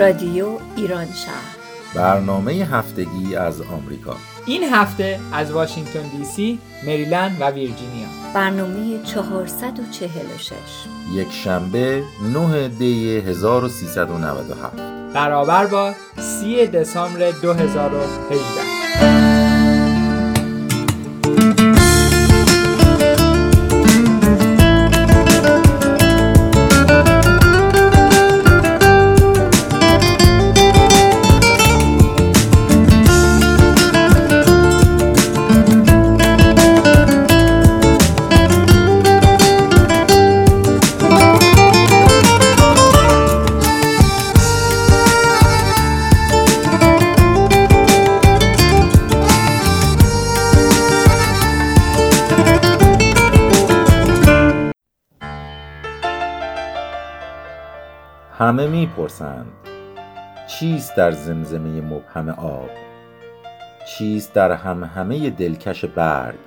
رادیو ایران شهر. برنامه هفتگی از آمریکا. این هفته از واشنگتن دی سی، مریلند و ویرجینیا. برنامه 446 یک شنبه 9 دی 1397 برابر با 3 دسامبر 2018 می‌پرسند چیست در زمزمه مبهم آب؟ چیست در همهمه دلکش برگ؟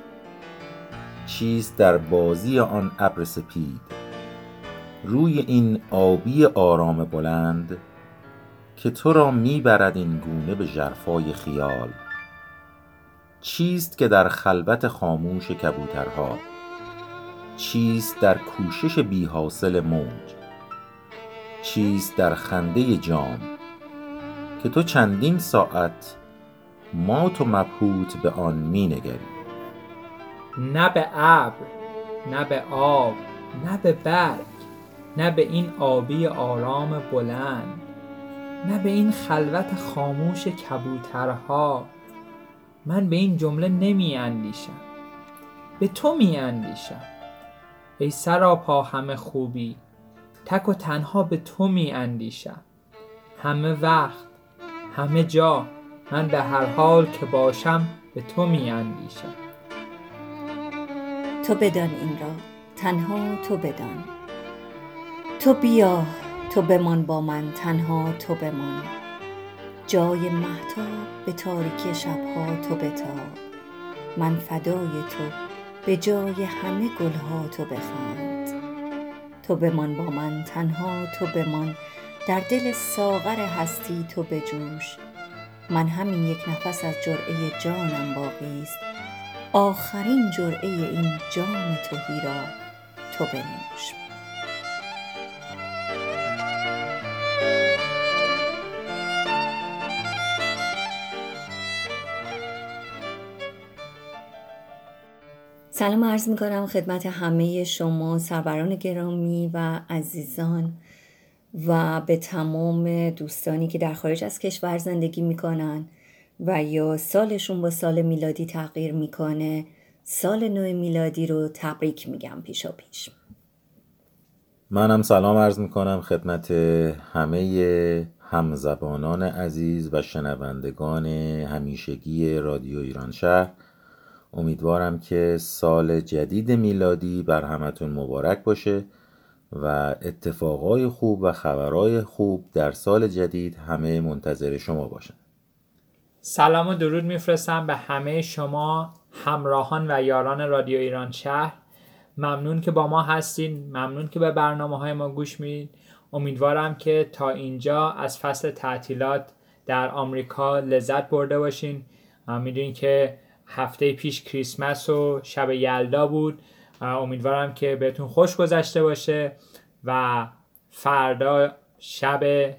چیست در بازی آن ابر سپید؟ روی این آبی آرام بلند که تو را می‌برد این گونه به ژرفای خیال. چیست که در خلوت خاموش کبوترها؟ چیست در کوشش بی حاصل موج؟ چیست در خنده جام که تو چندین ساعت مات و مبهوت به آن مینگری. نه به ابر نه به آب نه به برگ نه به این آبی آرام بلند نه به این خلوت خاموش کبوترها. من به این جمله نمی اندیشم به تو می اندیشم ای سراپا همه خوبی تک و تنها به تو می اندیشم. همه وقت همه جا من به هر حال که باشم به تو می اندیشم. تو بدان این را تنها تو بدان. تو بیا تو بمان با من تنها تو بمان. جای مهتاب به تاریکی شبها تو بتاب من فدای تو به جای همه گلها تو بخند تو بمان با من تنها تو بمان. در دل ساغر هستی تو بجوش. من همین یک نفس از جرعه جانم باقی است. آخرین جرعه این جام تهی را تو بنوش. سلام عرض می کنم خدمت همه شما سروران گرامی و عزیزان و به تمام دوستانی که در خارج از کشور زندگی می‌کنن و یا سالشون با سال میلادی تغییر می‌کنه سال نو میلادی رو تبریک میگم پیشا پیش. منم سلام عرض می‌کنم خدمت همه همزبانان عزیز و شنوندگان همیشگی رادیو ایران شهر. امیدوارم که سال جدید میلادی بر همتون مبارک باشه و اتفاقای خوب و خبرهای خوب در سال جدید همه منتظر شما باشن. سلام و درود میفرستم به همه شما همراهان و یاران رادیو ایران شهر. ممنون که با ما هستین. ممنون که به برنامه های ما گوش میدین. امیدوارم که تا اینجا از فصل تعطیلات در آمریکا لذت برده باشین. می‌دونین که هفته پیش کریسمس و شب یلدا بود. امیدوارم که بهتون خوش گذشته باشه و فردا شب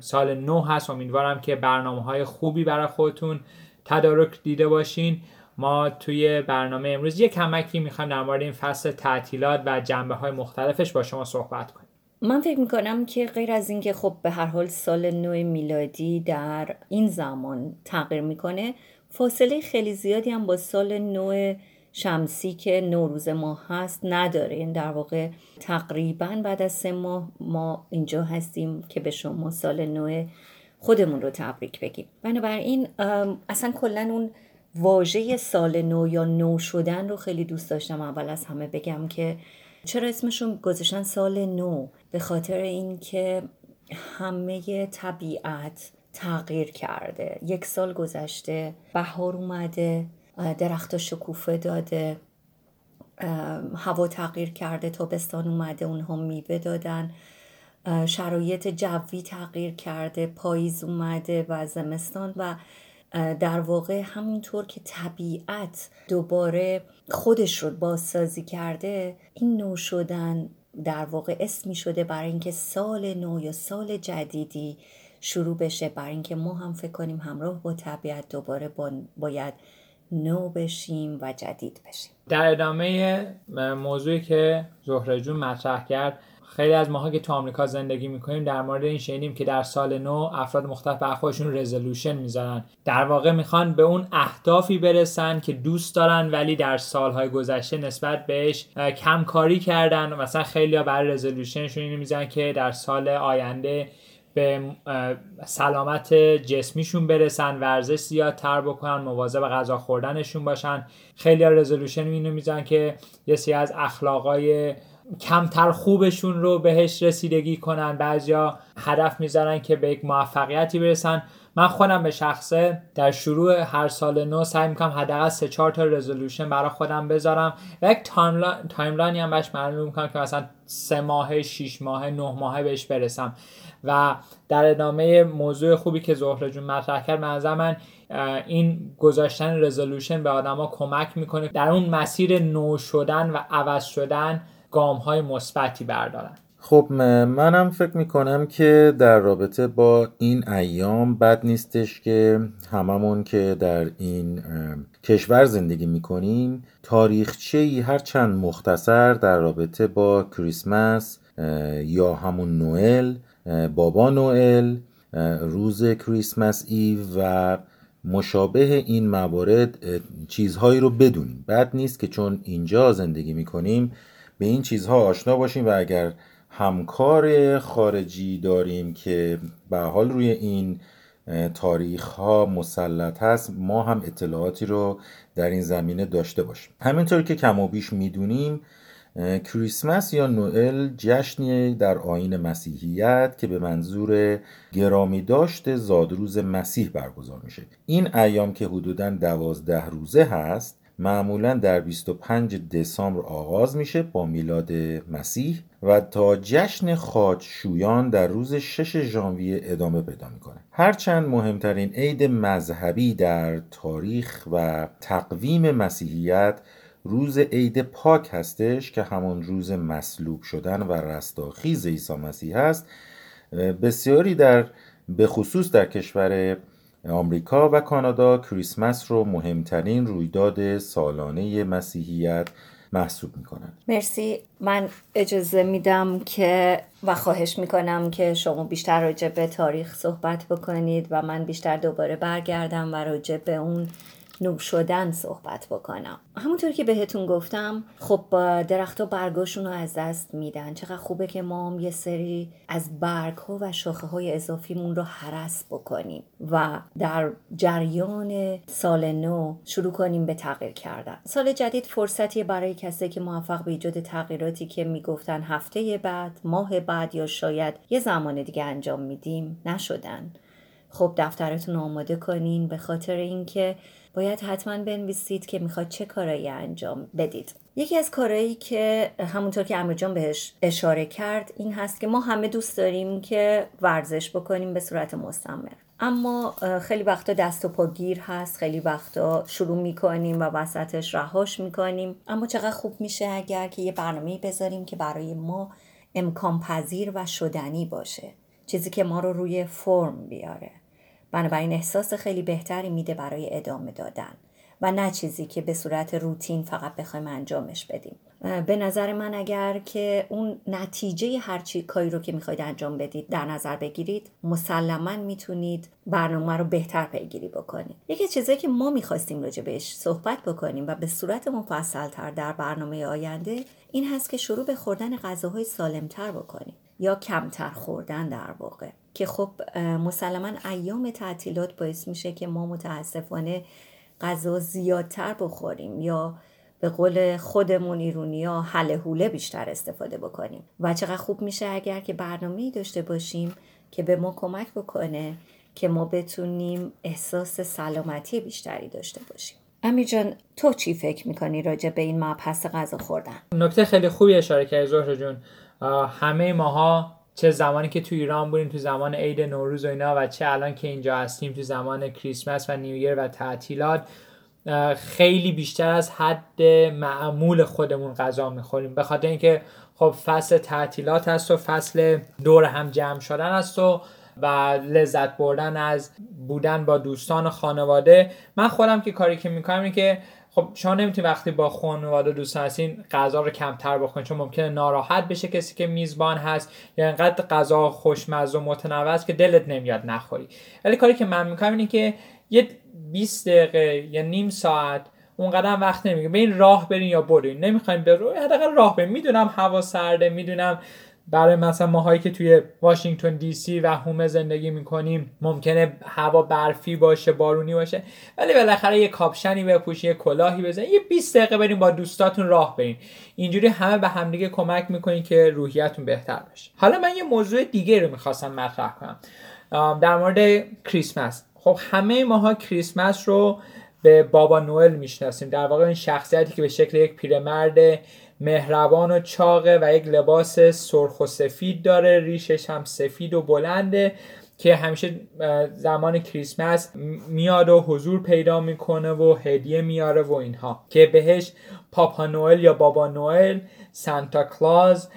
سال نو هست. امیدوارم که برنامه های خوبی برای خودتون تدارک دیده باشین. ما توی برنامه امروز یک کمکی می‌خوایم در مورد این فصل تعطیلات و جنبه های مختلفش با شما صحبت کنیم. من فکر می‌کنم که غیر از اینکه خب به هر حال سال نو میلادی در این زمان تغییر می‌کنه فاصله خیلی زیادی هم با سال نو شمسی که نوروز ما هست نداره. این در واقع تقریبا بعد از سه ماه ما اینجا هستیم که به شما سال نو خودمون رو تبریک بگیم. بنابراین اصلا کلا اون واژه سال نو یا نو شدن رو خیلی دوست داشتم. اول از همه بگم که چرا اسمشون گذاشتن سال نو؟ به خاطر اینکه همه طبیعت تغییر کرده. یک سال گذشته بهار اومده درخت شکوفه داده هوا تغییر کرده تابستان اومده اونها میوه دادن. شرایط جوی تغییر کرده پاییز اومده و زمستان و در واقع همونطور که طبیعت دوباره خودش رو بازسازی کرده این نو شدن در واقع اسمی شده برای اینکه سال نو یا سال جدیدی شروع بشه. برای اینکه ما هم فکر کنیم همراه با طبیعت دوباره باید نو بشیم و جدید بشیم. در ادامه موضوعی که زهره جون مطرح کرد خیلی از ماها که تو آمریکا زندگی می‌کنیم در مورد این شنیدیم که در سال نو افراد مختلف بر خودشون رزولوشن می‌ذارن در واقع می‌خوان به اون اهدافی برسن که دوست دارن ولی در سالهای گذشته نسبت بهش کمکاری کردن. مثلا خیلی ها برای رزولوشنشون اینو می‌زنن که در سال آینده به سلامت جسمیشون برسن ورزش زیادتر بکنن مواظب غذا خوردنشون باشن. خیلی رزولوشن اینو می‌زنن که یه سری از اخلاقای کمتر خوبشون رو بهش رسیدگی کنن. بعضیا هدف می‌ذارن که به یک موفقیتی برسن. من خودم به شخصه در شروع هر سال نو سعی می‌کنم حداقل سه چهار تا رزولوشن برای خودم بذارم و یک timeline ی هم بهش معلوم می‌کنم که مثلا سه ماه شیش ماه نه ماه بهش برسم. و در ادامه موضوع خوبی که زهره جون مطرح کرد به نظر من این گذاشتن resolution به آدما کمک می‌کنه در اون مسیر نو شدن و عوض شدن گام های مثبتی بردارن. خب منم فکر می‌کنم که در رابطه با این ایام بد نیستش که هممون که در این کشور زندگی می‌کنیم تاریخچه ای هر چند مختصر در رابطه با کریسمس یا همون نوئل بابا نوئل روز کریسمس ایو و مشابه این موارد چیزهایی رو بدونیم. بد نیست که چون اینجا زندگی می‌کنیم به این چیزها آشنا باشیم و اگر همکار خارجی داریم که به حال روی این تاریخ ها مسلط هست. ما هم اطلاعاتی رو در این زمینه داشته باشیم. همینطور که کم و بیش می‌دونیم کریسمس یا نوئل جشنی در آین مسیحیت که به منظور گرامی داشت زادروز مسیح برگزار میشه. این ایام که حدودا دوازده روزه هست معمولا در 25 دسامبر آغاز میشه با میلاد مسیح و تا جشن خاجشویان در روز 6 ژانویه ادامه پیدا می‌کنه. هرچند مهمترین عید مذهبی در تاریخ و تقویم مسیحیت روز عید پاک هستش که همون روز مصلوب شدن و رستاخیز عیسی مسیح هست بسیاری در به خصوص در کشور آمریکا و کانادا کریسمس رو مهمترین رویداد سالانه مسیحیت محسوب می‌کنن مرسی. من اجازه میدم که و خواهش می‌کنم که شما بیشتر راجع به تاریخ صحبت بکنید و من بیشتر دوباره برگردم و راجع به اون نوب شدن صحبت بکنم. همونطور که بهتون گفتم خب درختها برگاشون رو از دست میدن. چقدر خوبه که ما هم یه سری از برگ ها و شاخه های اضافیمون رو حرس بکنیم و در جریان سال نو شروع کنیم به تغییر کردن. سال جدید فرصتی برای کسی که موفق به ایجاد تغییراتی که می‌گفتن هفته بعد ماه بعد یا شاید یه زمان دیگه انجام میدیم نشدن. خب دفترتون آماده کنین به خاطر اینکه باید حتما بنویسید که می‌خواد چه کارایی انجام بدید. یکی از کارهایی که همونطور که امیر بهش اشاره کرد این هست که ما همه دوست داریم که ورزش بکنیم به صورت مستمر. اما خیلی وقتا دست و پا گیر هست خیلی وقتا شروع می‌کنیم و وسطش رهاش می‌کنیم. اما چقدر خوب میشه اگر که یه برنامه بذاریم که برای ما امکان پذیر و شدنی باشه. چیزی که ما رو روی فرم بیاره. بنابراین احساس خیلی بهتری میده برای ادامه دادن و نه چیزی که به صورت روتین فقط بخوایم انجامش بدیم. به نظر من اگر که اون نتیجه هرچی کاری رو که می‌خواید انجام بدید در نظر بگیرید مسلما می‌تونید برنامه رو بهتر پیگیری بکنید. یکی چیزایی که ما می‌خواستیم راجع بهش صحبت بکنیم و به صورت مفصلتر در برنامه آینده این هست که شروع به خوردن غذاهای سالمتر بکنیم یا کمتر خوردن در واقع. که خب مسلما ایام تعطیلات باعث میشه که ما متاسفانه غذا زیادتر بخوریم یا به قول خودمون ایرونیا حل حوله بیشتر استفاده بکنیم. و چقدر خوب میشه اگر که برنامه داشته باشیم که به ما کمک بکنه که ما بتونیم احساس سلامتی بیشتری داشته باشیم. امی جان تو چی فکر می‌کنی راجع به این مبحث غذا خوردن؟ نکته خیلی خوبی اشاره کردی زهر جون. همه ماها چه زمانی که تو ایران بودیم تو زمان عید نوروز و اینا و چه الان که اینجا هستیم تو زمان کریسمس و نیویر و تعطیلات خیلی بیشتر از حد معمول خودمون غذا می‌خوریم. به خاطر اینکه خب فصل تعطیلات هست و فصل دور هم جمع شدن هست و و لذت بردن از بودن با دوستان و خانواده. من خودم که کاری که می‌کنم اینه که خب شما نمی‌تونید وقتی با خانواده دوست هستین غذا رو کمتر بخورین چون ممکنه ناراحت بشه کسی که میزبان هست یا انقدر غذا خوشمزه و متنوع است که دلت نمیاد نخوری. ولی کاری که من می‌کنم اینه که یه 20 دقیقه یا نیم ساعت اونقدر وقت نمیگه به این راه برین یا برین. نمی‌خوایم برو حداقل راه برین. می‌دونم هوا سرده می‌دونم برای مثلا ماهایی که توی واشنگتن دی سی و هومه زندگی می‌کنیم ممکنه هوا برفی باشه بارونی باشه ولی بالاخره یه کاپشنی بپوشین یه کلاهی بزنین یه 20 دقیقه بریم با دوستاتون راه برین اینجوری همه به همدیگه کمک می‌کنین که روحیتون بهتر بشه. حالا من یه موضوع دیگه رو می‌خواستم مطرح کنم. در مورد کریسمس. خب همه ماها کریسمس رو به بابا نوئل می‌شناسیم. در واقع این شخصیتی که به شکل یک پیرمرد مهربان و چاقه و یک لباس سرخ و سفید داره ریشش هم سفید و بلنده که همیشه زمان کریسمس میاد و حضور پیدا می‌کنه و هدیه میاره و اینها که بهش پاپا نوئل یا بابا نوئل سانتا کلاز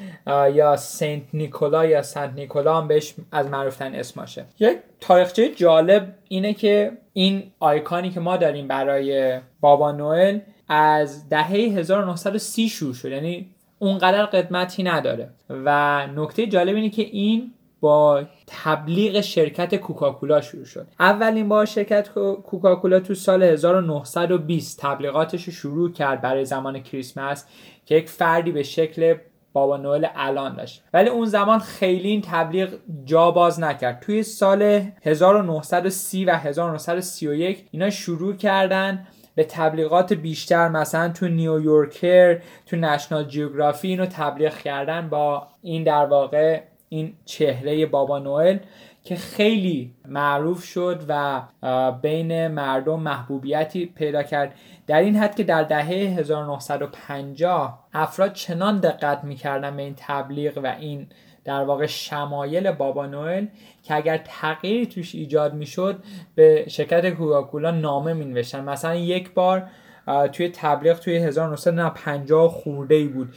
یا سنت نیکولا یا سنت نیکولا هم بهش از معروفتن اسماشه یک تاریخچه جالب اینه که این آیکانی که ما داریم برای بابا نوئل از دهه 1930 شروع شد. یعنی اونقدر قدمتی نداره. و نکته جالب اینه که این با تبلیغ شرکت کوکاکولا شروع شد. اولین بار شرکت کوکاکولا تو سال 1920 تبلیغاتش رو شروع کرد برای زمان کریسمس که یک فردی به شکل بابا نوئل الان داشت. ولی اون زمان خیلی این تبلیغ جا باز نکرد. توی سال 1930 و 1931 اینا شروع کردن. به تبلیغات بیشتر مثلا تو نیویورکر تو نشنال جیوگرافی اینو تبلیغ کردن با این در واقع این چهره بابا نوئل که خیلی معروف شد و بین مردم محبوبیتی پیدا کرد. در این حد که در دهه 1950 افراد چنان دقت می‌کردن به این تبلیغ و این در واقع شمایل بابا نوئل که اگر تغییری توش ایجاد می‌شد به شرکت کوکاکولا نامه می نوشتن مثلا یک بار توی تبلیغ توی 1950 خورده ای بود.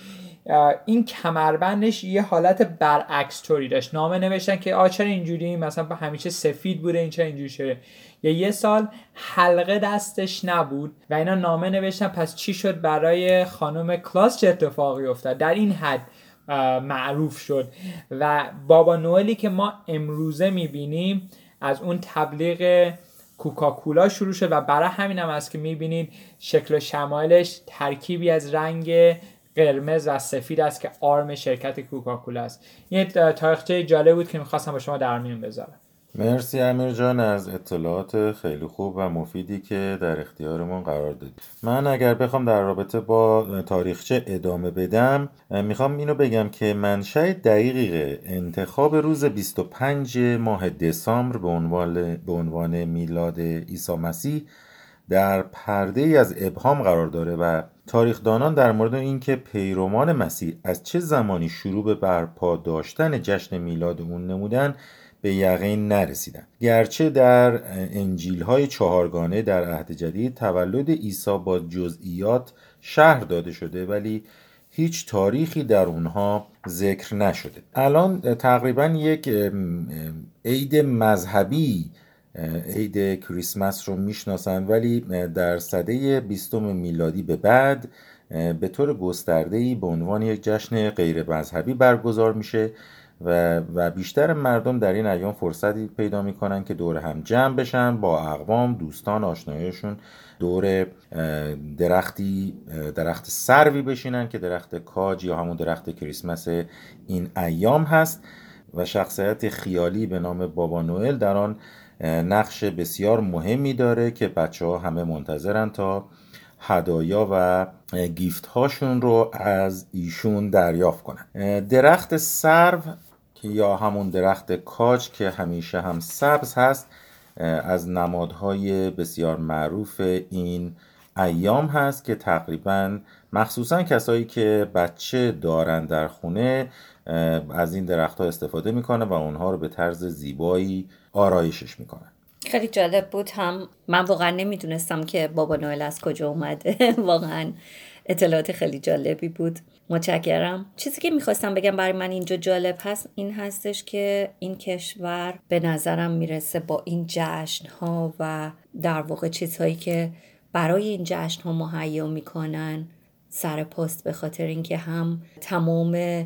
این کمربندش یه حالت برعکس طوری داشت. نامه نوشتن که آ چرا اینجوری؟ مثلا همیشه سفید بوده این چرا اینجوری شده. یا یه سال حلقه دستش نبود و اینا نامه نوشتن. پس چی شد برای خانم کلاس چه اتفاقی افتاد؟ در این حد معروف شد. و بابا نوئلی که ما امروزه می‌بینیم از اون تبلیغ کوکاکولا شروع شد و برای همین هم است که می‌بینید شکل و شمایلش ترکیبی از رنگ قرمز و سفید است که آرم شرکت کوکاکولا است. این تاریخچه جالب بود که می‌خواستم با شما در میون بذارم. مرسی امیر جان از اطلاعات خیلی خوب و مفیدی که در اختیارمون قرار دادی. من اگر بخوام در رابطه با تاریخچه ادامه بدم می‌خوام اینو بگم که منشأ دقیق انتخاب روز 25 ماه دسامبر به عنوان به عنوان میلاد عیسی مسیح در پرده ای از ابهام قرار داره و تاریخدانان در مورد اینکه پیروان مسیح از چه زمانی شروع به برپا داشتن جشن میلاد اون نمودن به یقین نرسیدن. گرچه در انجیل های چهارگانه در عهد جدید تولد عیسی با جزئیات شهر داده شده ولی هیچ تاریخی در اونها ذکر نشده. الان تقریبا یک عید مذهبی عید کریسمس رو می‌شناسند ولی در سده بیستم میلادی به بعد به طور گسترده‌ای به عنوان یک جشن غیر مذهبی برگزار میشه. و, و بیشتر مردم در این ایام فرصتی پیدا می‌کنن که دور هم جمع بشن با اقوام دوستان آشنایشون دور درختی درخت سروی بشینن که درخت کاج یا همون درخت کریسمس این ایام هست و شخصیت خیالی به نام بابا نوئل در آن نقش بسیار مهمی داره که بچه ها همه منتظرن تا هدایا و گیفت هاشون رو از ایشون دریافت کنن. درخت سرو که یا همون درخت کاج که همیشه هم سبز هست از نمادهای بسیار معروف این ایام هست که تقریبا مخصوصا کسایی که بچه دارن در خونه از این درخت ها استفاده می‌کنه و اونها رو به طرز زیبایی آرایشش می‌کنن خیلی جالب بود. هم من واقعا نمی‌دونستم که بابا نوئل از کجا اومده. واقعا اطلاعات خیلی جالبی بود. متشکرم. چیزی که می‌خواستم بگم برای من اینجا جالب هست این هستش که این کشور به نظرم می‌رسه با این جشن ها و در واقع چیزهایی که برای این جشن ها مهیا می‌کنن. سر پست به خاطر اینکه هم تمام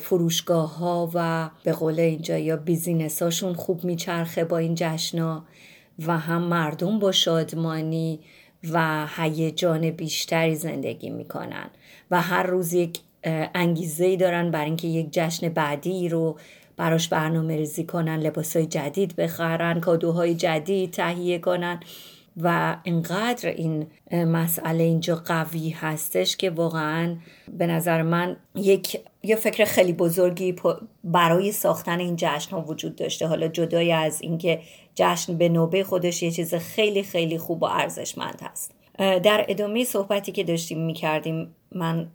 فروشگاه ها و به قول اینجا یا بیزینس هاشون خوب میچرخه با این جشنا و هم مردم با شادمانی و هیجان بیشتری زندگی می‌کنن و هر روز یک انگیزه دارن برای اینکه یک جشن بعدی رو براش برنامه ریزی کنن لباس های جدید بخرن کادوهای جدید تهیه کنن. و اینقدر این مسئله اینجا قوی هستش که واقعا به نظر من یک یه فکر خیلی بزرگی برای ساختن این جشن ها وجود داشته. حالا جدای از اینکه جشن به نوبه خودش یه چیز خیلی خیلی خوب و ارزشمند هست. در ادامه صحبتی که داشتیم می‌کردیم من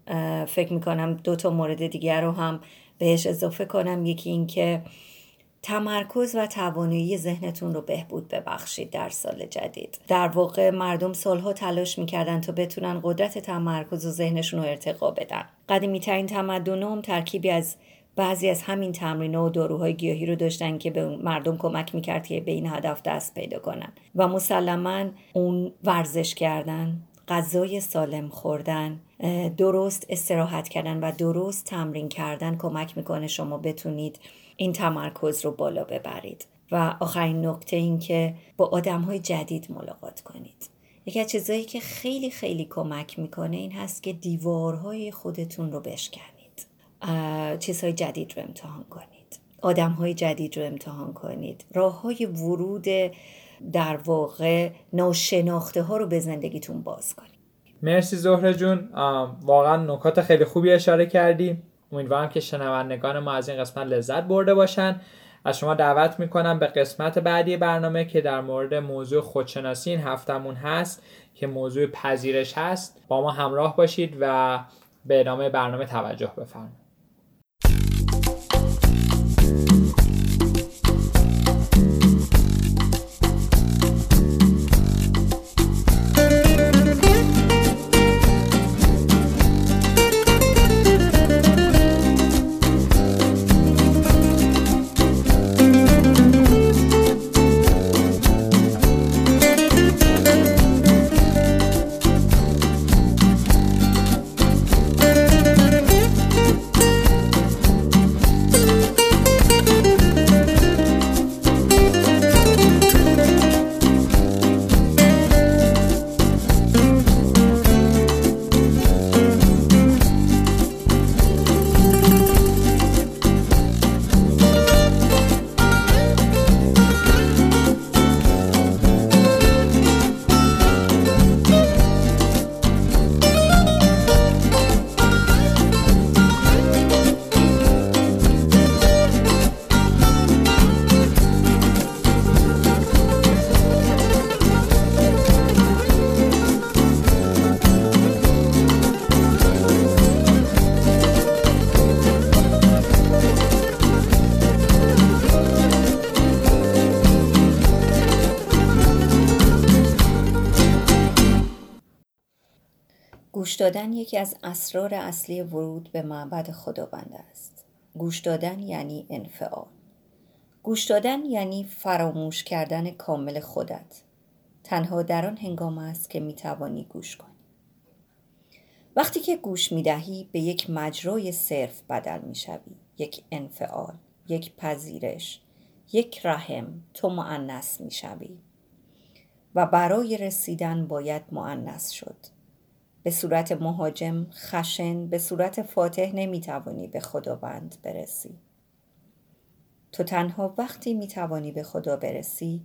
فکر می‌کنم دو تا مورد دیگر رو هم بهش اضافه کنم. یکی اینکه تمرکز و توانایی ذهنتون رو بهبود ببخشید در سال جدید. در واقع مردم سالها تلاش می‌کردن تا بتونن قدرت تمرکز و ذهنشون رو ارتقا بدن. قدیمی ترین تمدن هم ترکیبی از بعضی از همین تمرین و داروهای گیاهی رو داشتن که به مردم کمک می‌کرد که به این هدف دست پیدا کنن و مسلما اون ورزش کردن غذای سالم خوردن درست استراحت کردن و درست تمرین کردن کمک می‌کنه شما بتونید این تمرکز رو بالا ببرید. و آخرین نکته این که با آدم های جدید ملاقات کنید. یکی از چیزهایی که خیلی خیلی کمک می‌کنه این هست که دیوارهای خودتون رو بشکنید. چیزهای جدید رو امتحان کنید. آدم های جدید رو امتحان کنید. راه های ورود در واقع ناشناخته ها رو به زندگیتون باز کنید. مرسی زهره جون. واقعا نکات خیلی خوبی اشاره کردی. امیدوارم که شنوندگان ما از این قسمت لذت برده باشن. از شما دعوت می‌کنم به قسمت بعدی برنامه که در مورد موضوع خودشناسی این هفتمون هست که موضوع پذیرش هست. با ما همراه باشید و به ادامه برنامه توجه بفرمایید. دادن یکی از اسرار اصلی ورود به معبد خداوند است. گوش دادن یعنی انفعال. گوش دادن یعنی فراموش کردن کامل خودت. تنها در آن هنگام است که می توانی گوش کنی. وقتی که گوش می دهی به یک مجرای صرف بدل می شوی. یک انفعال، یک پذیرش، یک رحم تو معنس می شوی. و برای رسیدن باید معنس شد. به صورت مهاجم خشن به صورت فاتح نمی‌توانی به خداوند برسی. تو تنها وقتی می‌توانی به خدا برسی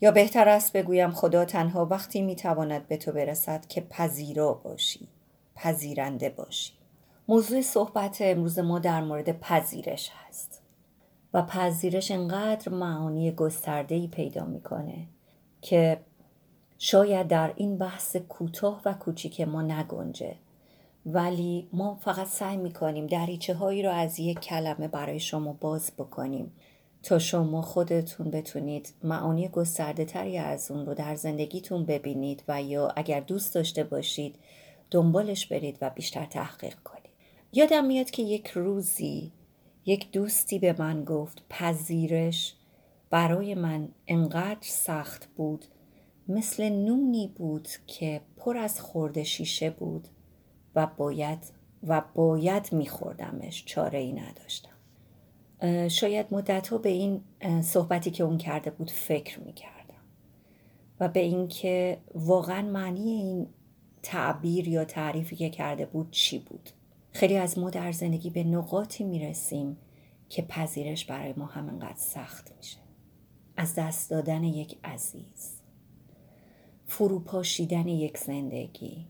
یا بهتر است بگویم خدا تنها وقتی می‌تواند به تو برسد که پذیرا باشی پذیرنده باشی. موضوع صحبت امروز ما در مورد پذیرش هست. و پذیرش انقدر معانی گستردهی پیدا می‌کنه که شاید در این بحث کوتاه و کوچیک ما نگنجه. ولی ما فقط سعی می‌کنیم دریچه هایی رو از یک کلمه برای شما باز بکنیم. تا شما خودتون بتونید معانی گسترده تری از اون رو در زندگیتون ببینید و یا اگر دوست داشته باشید دنبالش برید و بیشتر تحقیق کنید. یادم میاد که یک روزی یک دوستی به من گفت پذیرش برای من انقدر سخت بود مثل نونی بود که پر از خورده شیشه بود و باید و باید میخوردمش چاره ای نداشتم شاید مدت به این صحبتی که اون کرده بود فکر می‌کردم و به اینکه واقعا معنی این تعبیر یا تعریفی که کرده بود چی بود. خیلی از ما در زندگی به نقاطی می‌رسیم که پذیرش برای ما همینقدر سخت میشه. از دست دادن یک عزیز. فروپاشیدن یک زندگی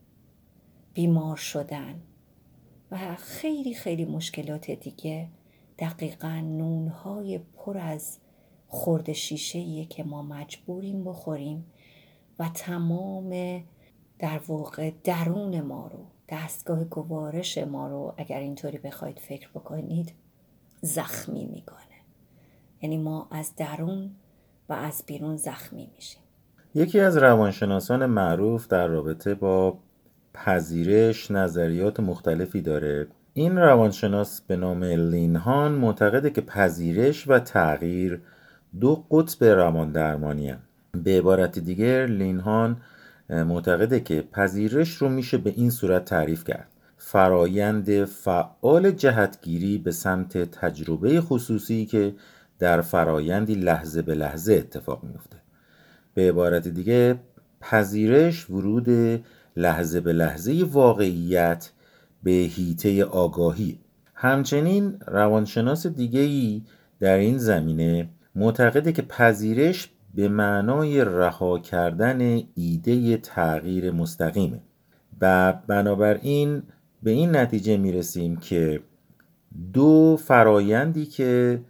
بیمار شدن و خیلی خیلی مشکلات دیگه دقیقا نونهای پر از خورد شیشه که ما مجبوریم بخوریم و تمام در واقع درون ما رو دستگاه گوارش ما رو اگر اینطوری بخواید فکر بکنید زخمی می‌کنه. یعنی ما از درون و از بیرون زخمی میشیم. یکی از روانشناسان معروف در رابطه با پذیرش نظریات مختلفی داره. این روانشناس به نام لینهان معتقده که پذیرش و تغییر دو قطب روان درمانی هم. به عبارت دیگر لینهان معتقده که پذیرش رو میشه به این صورت تعریف کرد. فرایند فعال جهتگیری به سمت تجربه خصوصی که در فرایندی لحظه به لحظه اتفاق میفته به عبارت دیگه پذیرش ورود لحظه به لحظه واقعیت به هیته آگاهی. همچنین روانشناس دیگه در این زمینه معتقده که پذیرش به معنای رها کردن ایده تغییر مستقیمه و بنابراین به این نتیجه می‌رسیم که دو فرایندی که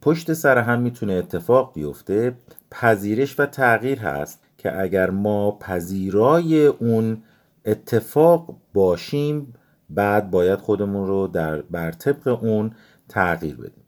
پشت سر هم می‌تونه اتفاق بیفته پذیرش و تغییر هست که اگر ما پذیرای اون اتفاق باشیم بعد باید خودمون رو در بر طبق اون تغییر بدیم.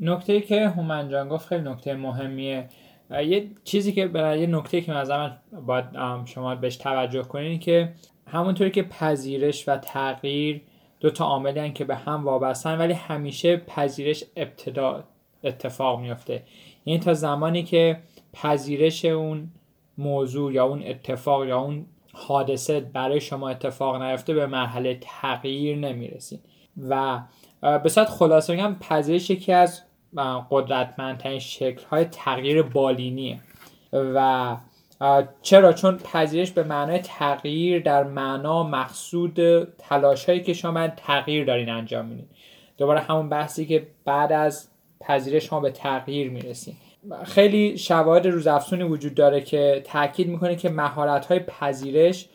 نکته که هومن گفت خیلی نکته مهمیه. یه چیزی که برای یه نکته که من باید شما بهش توجه کنید که همونطوری که پذیرش و تغییر دو تا عاملی که به هم وابستن ولی همیشه پذیرش ابتدا اتفاق میفته یعنی تا زمانی که پذیرش اون موضوع یا اون اتفاق یا اون حادثه برای شما اتفاق نیفته به مرحله تغییر نمی‌رسید. و به صورت خلاصه بگم پذیرش یکی از قدرتمندترین شکل های تغییر بالینیه. و چرا؟ چون پذیرش به معنای تغییر در معنا مقصود تلاش هایی که شما تغییر دارین انجام میدین. دوباره همون بحثی که بعد از پذیرش ما به تغییر می‌رسیم خیلی شواهد روزافزونی وجود داره که تاکید می‌کنه که مهارت های پذیرش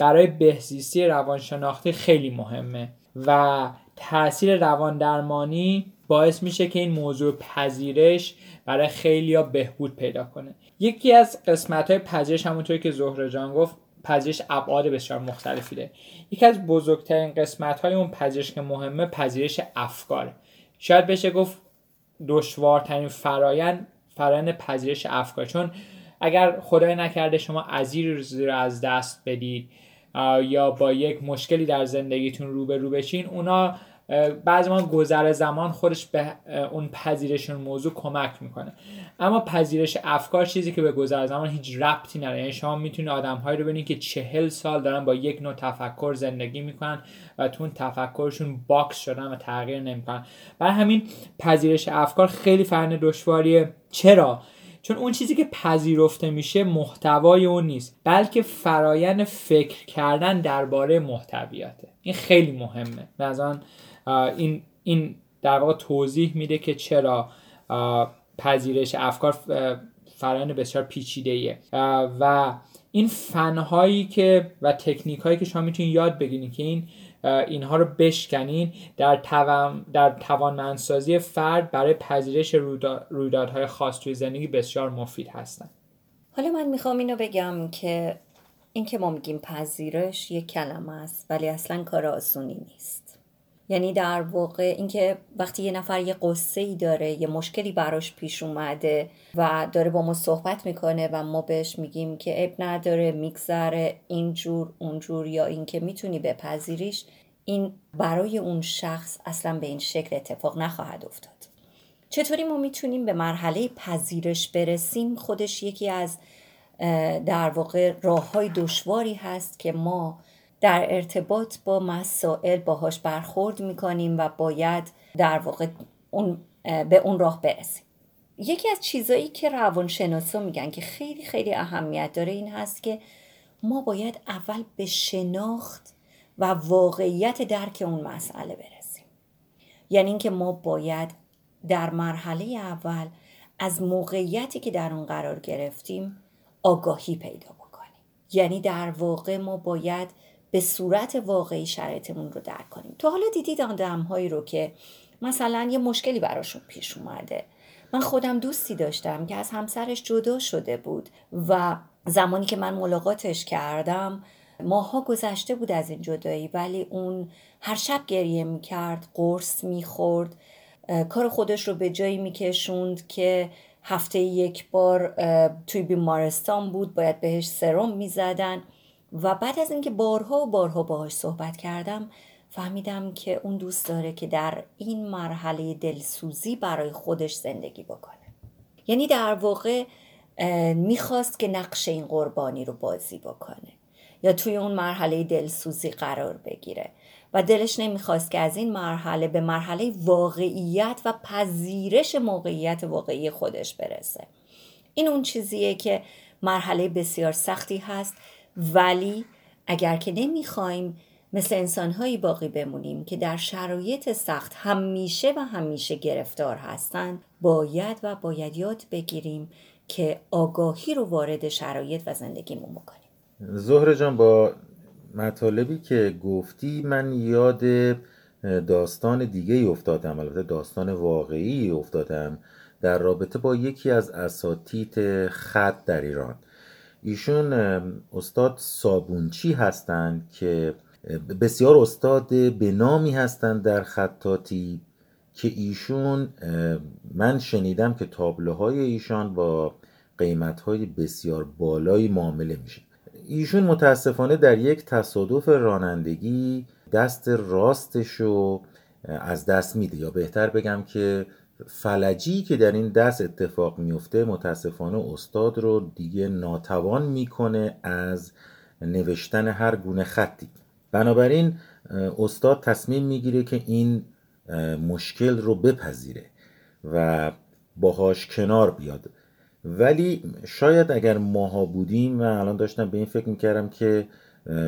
برای بهزیستی روانشناختی خیلی مهمه و تاثیر روان درمانی باعث میشه که این موضوع پذیرش برای خیلی ها بهبود پیدا کنه. یکی از قسمت های پذیرش همونطوری که زهره جان گفت پذیرش ابعاد بسیار مختلفی داره. یکی از بزرگترین قسمت های اون پذیرش که مهمه پذیرش افکاره. شاید بشه گفت دشوارترین فرایند فرایند پذیرش افکار. چون اگر خدای نکرده شما عزیزی رو از دست بدید یا با یک مشکلی در زندگیتون روبرو بشین اونا بعضی ما گذر زمان خودش به اون پذیرش موضوع کمک می‌کنه. اما پذیرش افکار چیزی که به گذر زمان هیچ ربطی نداره. یعنی شما می‌تونید آدمهایی رو ببینید که چهل سال دارن با یک نوع تفکر زندگی می‌کنن و تو اون تفکرشون box شدن و تغییر نمی‌کنن. برای همین پذیرش افکار خیلی وقتا دشواریه. چرا؟ چون اون چیزی که پذیرفته میشه محتوای اون نیست بلکه فرایند فکر کردن درباره محتویاته. این خیلی مهمه. مثلا این این در واقع توضیح میده که چرا پذیرش افکار فرایند بسیار پیچیده ایه و این فنهایی که و تکنیک هایی که شما می‌تونید یاد بگیرید که این اینها رو بشکنین در در توانمندسازی فرد برای پذیرش رویدادهای خاص توی زندگی بسیار مفید هستند حالا من می‌خوام اینو بگم که این که ما میگیم پذیرش یک کلمه است ولی اصلا کار آسونی نیست. یعنی در واقع اینکه وقتی یه نفر یه قصه ای داره یه مشکلی براش پیش اومده و داره با ما صحبت می‌کنه و ما بهش میگیم که اب نداره میگذره اینجور اونجور یا اینکه می‌تونی بپذیریش این برای اون شخص اصلا به این شکل اتفاق نخواهد افتاد. چطوری ما می‌تونیم به مرحله پذیرش برسیم؟ خودش یکی از در واقع راه های دشواری هست که ما در ارتباط با مسائل باهاش برخورد می‌کنیم و باید در واقع اون به اون راه برسیم. یکی از چیزایی که روانشناسا میگن که خیلی خیلی اهمیت داره این هست که ما باید اول به شناخت و واقعیت درک اون مسئله برسیم. یعنی اینکه ما باید در مرحله اول از موقعیتی که در اون قرار گرفتیم آگاهی پیدا بکنیم. یعنی در واقع ما باید به صورت واقعی شرایطمون رو درک کنیم. تو حالا دیدید آدم هایی رو که مثلا یه مشکلی براشون پیش اومده. من خودم دوستی داشتم که از همسرش جدا شده بود و زمانی که من ملاقاتش کردم ماها گذشته بود از این جدایی ولی اون هر شب گریه می‌کرد قرص می‌خورد کار خودش رو به جایی میکشوند که هفته یک بار توی بیمارستان بود باید بهش سرم می‌زدن. و بعد از اینکه بارها و بارها باهاش صحبت کردم فهمیدم که اون دوست داره که در این مرحله دلسوزی برای خودش زندگی بکنه. یعنی در واقع می‌خواست که نقش این قربانی رو بازی بکنه یا توی اون مرحله دلسوزی قرار بگیره. و دلش نمی‌خواست که از این مرحله به مرحله واقعیت و پذیرش موقعیت واقعی خودش برسه. این اون چیزیه که مرحله بسیار سختی هست ولی اگر که نمی‌خوایم مثل انسانهایی باقی بمونیم که در شرایط سخت همیشه و همیشه گرفتار هستند باید و باید یاد بگیریم که آگاهی رو وارد شرایط و زندگیمون بکنیم. زهر جان با مطالبی که گفتی من یاد داستان دیگه افتادم البته داستان واقعی افتادم در رابطه با یکی از اساتید خط در ایران. ایشون استاد صابونچی هستند که بسیار استاد به نامی هستند در خطاتی که ایشون من شنیدم که تابلوهای ایشان با قیمتهای بسیار بالایی معامله میشه. ایشون متاسفانه در یک تصادف رانندگی دست راستش رو از دست میده. یا بهتر بگم که فلجی که در این دست اتفاق میفته متاسفانه استاد رو دیگه ناتوان می‌کنه از نوشتن هر گونه خطی. بنابراین استاد تصمیم می‌گیره که این مشکل رو بپذیره و باهاش کنار بیاد. ولی شاید اگر ماها بودیم و الان داشتم به این فکر می‌کردم که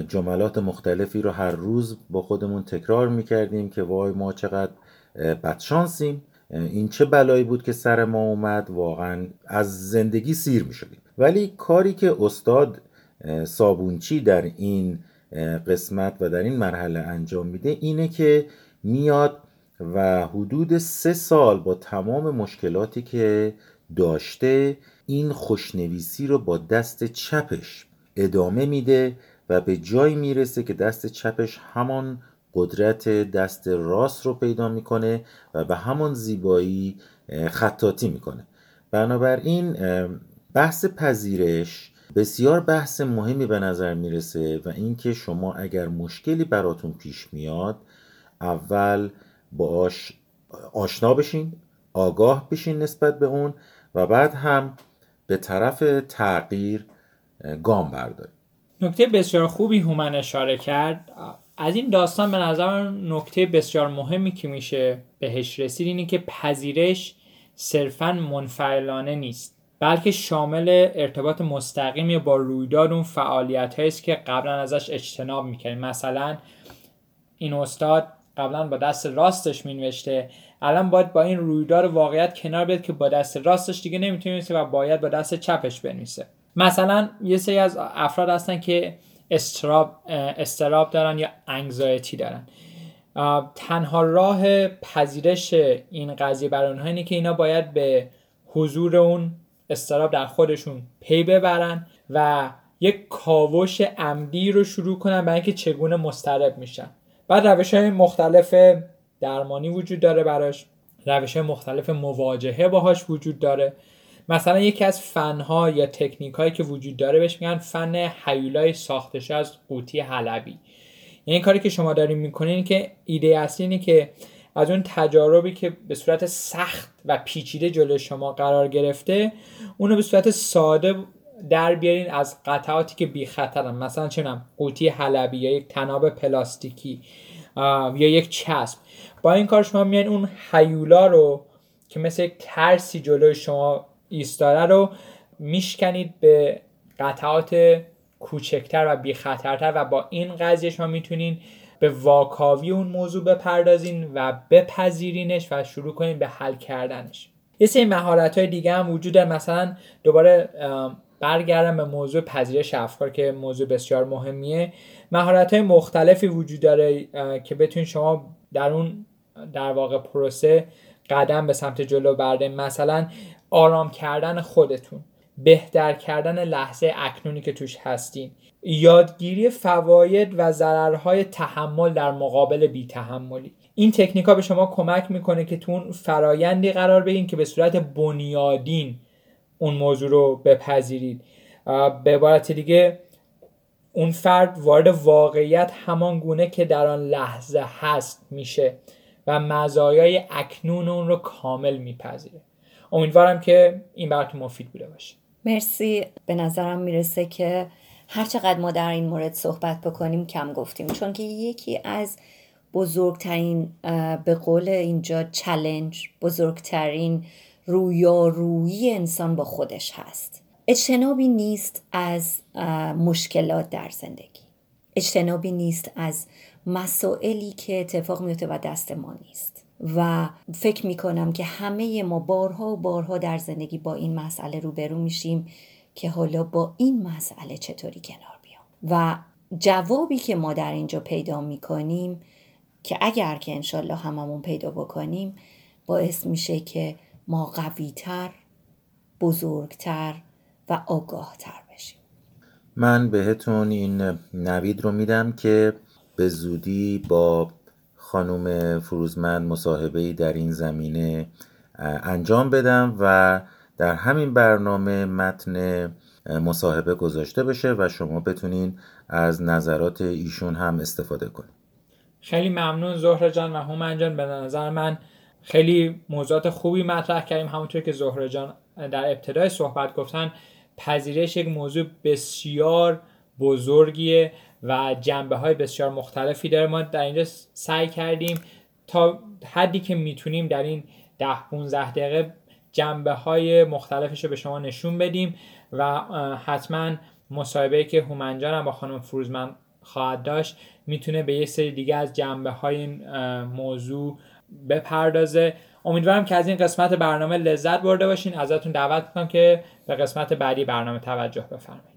جملات مختلفی رو هر روز با خودمون تکرار می‌کردیم که وای ما چقدر بدشانسیم. این چه بلایی بود که سر ما اومد؟ واقعا از زندگی سیر می‌شدیم ولی کاری که استاد صابونچی در این قسمت و در این مرحله انجام میده اینه که میاد و حدود سه سال با تمام مشکلاتی که داشته این خوشنویسی رو با دست چپش ادامه میده و به جایی می‌رسه که دست چپش همان قدرت دست راست رو پیدا می‌کنه و به همان زیبایی خطاتی می‌کنه. بنابراین بحث پذیرش بسیار بحث مهمی به نظر می‌رسه و اینکه شما اگر مشکلی براتون پیش میاد اول باش آشنا بشین آگاه بشین نسبت به اون و بعد هم به طرف تغییر گام برداریم نکته بسیار خوبی هومن اشاره کرد. از این داستان به نظر نکته بسیار مهمی که میشه بهش رسید اینه که پذیرش صرفا منفعلانه نیست بلکه شامل ارتباط مستقیمی با رویداد اون فعالیت است که قبلا ازش اجتناب می‌کنیم مثلا این استاد قبلا با دست راستش مینوشته الان باید با این رویدار واقعیت کنار بیاد که با دست راستش دیگه نمی‌تونه و باید با دست چپش بنویسه. مثلا یه سری از افراد هستن که استراب استراب دارن یا انگزایتی دارن. تنها راه پذیرش این قضیه برای اونها اینه که اینا باید به حضور اون استراب در خودشون پی ببرن و یک کاوش عمدی رو شروع کنن برای اینکه چگونه مسترب میشن. بعد روش های مختلف درمانی وجود داره براش روش های مختلف مواجهه باهاش وجود داره. مثلا یکی از فنها یا تکنیک هایی که وجود داره بهش میگن فن حیولای ساختش از قوطی حلبی. یعنی کاری که شما دارین می‌کنین که ایده اصلی اینه که از اون تجاربی که به صورت سخت و پیچیده جلو شما قرار گرفته اونو به صورت ساده در بیارین از قطعاتی که بی خطرن مثلا چنم قوطی حلبی یا یک تناب پلاستیکی یا یک چسب. با این کار شما میان اون حیولا رو که مثل یک ترسی جلوی شما ایستاده رو میشکنید به قطعات کوچکتر و بی خطرتر و با این قضیه شما می‌تونین به واکاوی اون موضوع بپردازین و بپذیرینش و شروع کنین به حل کردنش. یه سری مهارت های دیگه هم وجود داره مثلا دوباره برگردم به موضوع پذیرش افکار که موضوع بسیار مهمیه. مهارت های مختلفی وجود داره که بتونین شما در اون در واقع پروسه قدم به سمت جلو برده مثلا آرام کردن خودتون بهتر کردن لحظه اکنونی که توش هستین. یادگیری فواید و ضررهای تحمل در مقابل بی تحملی این تکنیک ها به شما کمک می‌کنه که تو اون فرایندی قرار بگیرین که به صورت بنیادین اون موضوع رو بپذیرید. به عبارت دیگه اون فرد وارد واقعیت همان گونه که در آن لحظه هست میشه و مزایای اکنون اون رو کامل میپذیره. امیدوارم که این براتون مفید بوده باشه. مرسی. به نظرم می‌رسه که هر چقدر ما در این مورد صحبت بکنیم کم گفتیم. چون که یکی از بزرگترین به قول اینجا چلنج بزرگترین رویارویی انسان با خودش هست. اجتنابی نیست از مشکلات در زندگی. اجتنابی نیست از مسائلی که اتفاق میفته و دست ما نیست. و فکر می‌کنم که همه ما بارها و بارها در زندگی با این مسئله روبرو میشیم که حالا با این مسئله چطوری کنار بیام. و جوابی که ما در اینجا پیدا می‌کنیم که اگر که انشالله هممون پیدا بکنیم باعث میشه که ما قویتر بزرگتر و آگاهتر بشیم. من بهتون این نوید رو میدم که به زودی با خانم فروزمند مصاحبه در این زمینه انجام بدم و در همین برنامه متن مصاحبه گذاشته بشه و شما بتونین از نظرات ایشون هم استفاده کنید خیلی ممنون زهره جان و هومن جان. به نظر من خیلی موضوعات خوبی مطرح کردیم. همونطور که زهره جان در ابتدای صحبت گفتن پذیرش یک موضوع بسیار بزرگیه. و جنبه های بسیار مختلفی داره. ما در اینجا سعی کردیم تا حدی که می‌تونیم در این ده 15 دقیقه جنبه های مختلفش رو به شما نشون بدیم و حتما مصاحبه که هومنجان هم با خانم فروزمن خواهد داشت می‌تونه به یه سری دیگه از جنبه های این موضوع بپردازه. امیدوارم که از این قسمت برنامه لذت برده باشین. ازتون دعوت می‌کنم که به قسمت بعدی برنامه توجه بفرمایید.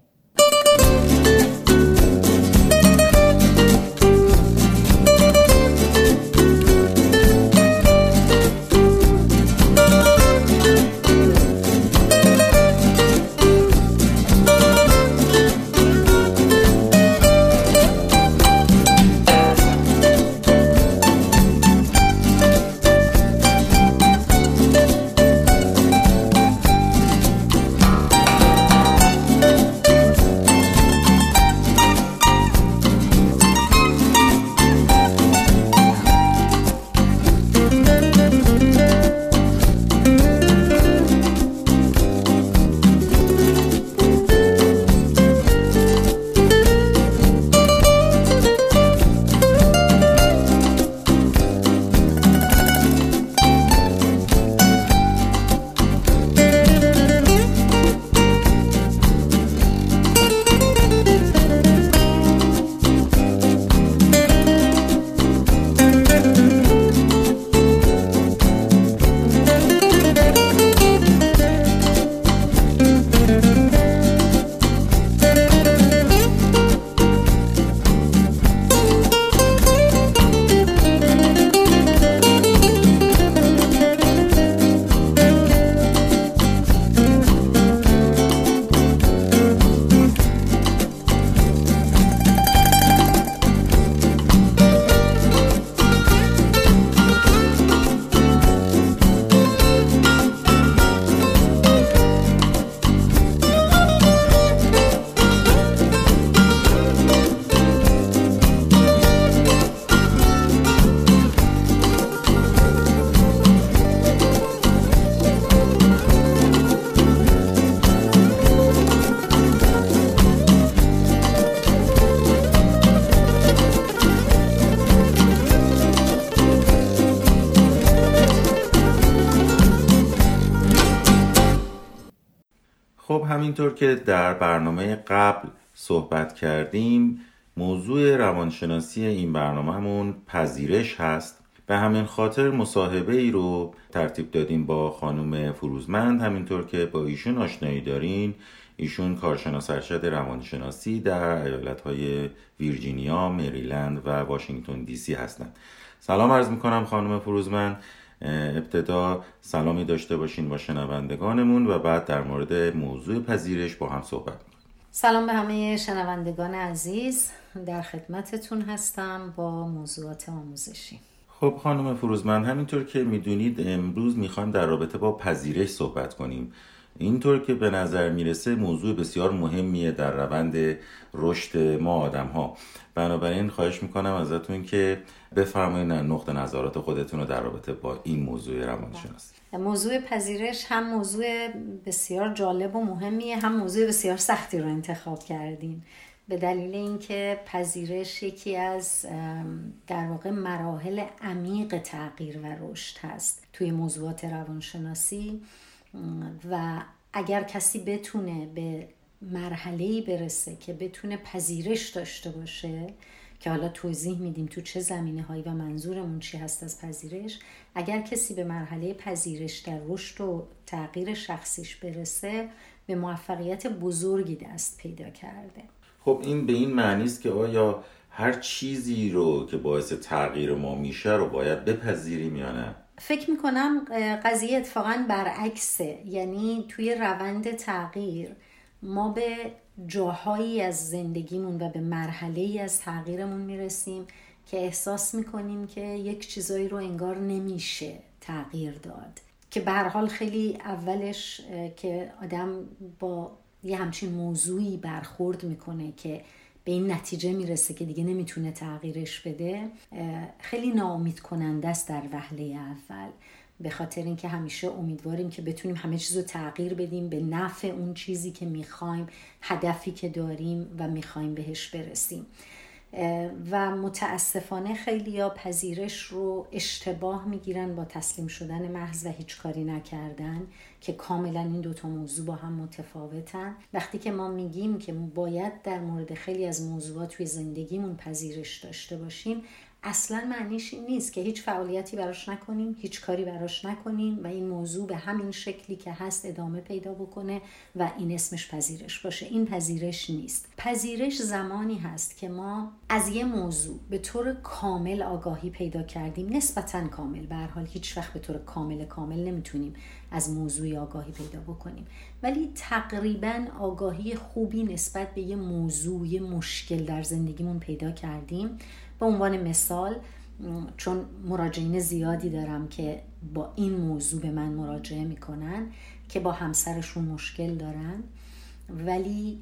خب همینطور که در برنامه قبل صحبت کردیم موضوع روانشناسی این برنامهمون پذیرش هست. به همین خاطر مصاحبه ای رو ترتیب دادیم با خانم فروزمند. همینطور که با ایشون آشنایی دارین ایشون کارشناس ارشد روانشناسی در ایالت های ویرجینیا، مریلند و واشنگتن دی سی هستند. سلام عرض می‌کنم خانم فروزمند. ابتدا سلامی داشته باشین با شنوندگانمون و بعد در مورد موضوع پذیرش با هم صحبت می‌کنیم سلام به همه شنوندگان عزیز. در خدمتتون هستم با موضوعات آموزشی. خب خانم فروزمند همینطور که می‌دونید امروز می‌خوایم در رابطه با پذیرش صحبت کنیم. اینطور که به نظر می‌رسه موضوع بسیار مهمیه در روند رشد ما آدم ها بنابراین خواهش می‌کنم ازتون که بفرمایید نقطه نظرات خودتون رو در رابطه با این موضوع روانشناسی موضوع پذیرش هم موضوع بسیار جالب و مهمیه هم موضوع بسیار سختی رو انتخاب کردین. به دلیل اینکه پذیرش یکی از در واقع مراحل عمیق تغییر و رشد هست توی موضوعات روانشناسی. و اگر کسی بتونه به مرحله برسه که بتونه پذیرش داشته باشه که حالا توضیح میدیم تو چه زمینه هایی و منظورمون چی هست از پذیرش اگر کسی به مرحله پذیرش در رشد و تغییر شخصیش برسه به موفقیت بزرگی دست پیدا کرده. خب این به این معنی است که آیا هر چیزی رو که باعث تغییر ما میشه رو باید بپذیریم یا نه؟ فکر می‌کنم قضیه اتفاقا برعکسه. یعنی توی روند تغییر ما به جاهایی از زندگیمون و به مرحله ای از تغییرمون می‌رسیم که احساس می‌کنیم که یک چیزایی رو انگار نمیشه تغییر داد. که به حال خیلی اولش که آدم با یه همچین موضوعی برخورد می‌کنه که به این نتیجه می‌رسه که دیگه نمی‌تونه تغییرش بده خیلی ناامید کننده است در وهله اول. به خاطر اینکه همیشه امیدواریم که بتونیم همه چیز رو تغییر بدیم به نفع اون چیزی که می‌خوایم هدفی که داریم و می‌خوایم بهش برسیم. و متاسفانه خیلی یا پذیرش رو اشتباه می‌گیرن با تسلیم شدن محض و هیچ کاری نکردن که کاملا این دوتا موضوع با هم متفاوتن. وقتی که ما میگیم که باید در مورد خیلی از موضوعات توی زندگیمون پذیرش داشته باشیم اصلا معنیش این نیست که هیچ فعالیتی براش نکنیم هیچ کاری براش نکنیم و این موضوع به همین شکلی که هست ادامه پیدا بکنه و این اسمش پذیرش باشه. این پذیرش نیست. پذیرش زمانی هست که ما از یه موضوع به طور کامل آگاهی پیدا کردیم. نسبتا کامل. به حال هیچ وقت به طور کامل کامل نمی‌تونیم از موضوعی آگاهی پیدا بکنیم. ولی تقریبا آگاهی خوبی نسبت به یه موضوع یه مشکل در زندگیمون پیدا کردیم. به عنوان مثال چون مراجعین زیادی دارم که با این موضوع به من مراجعه می‌کنن که با همسرشون مشکل دارن ولی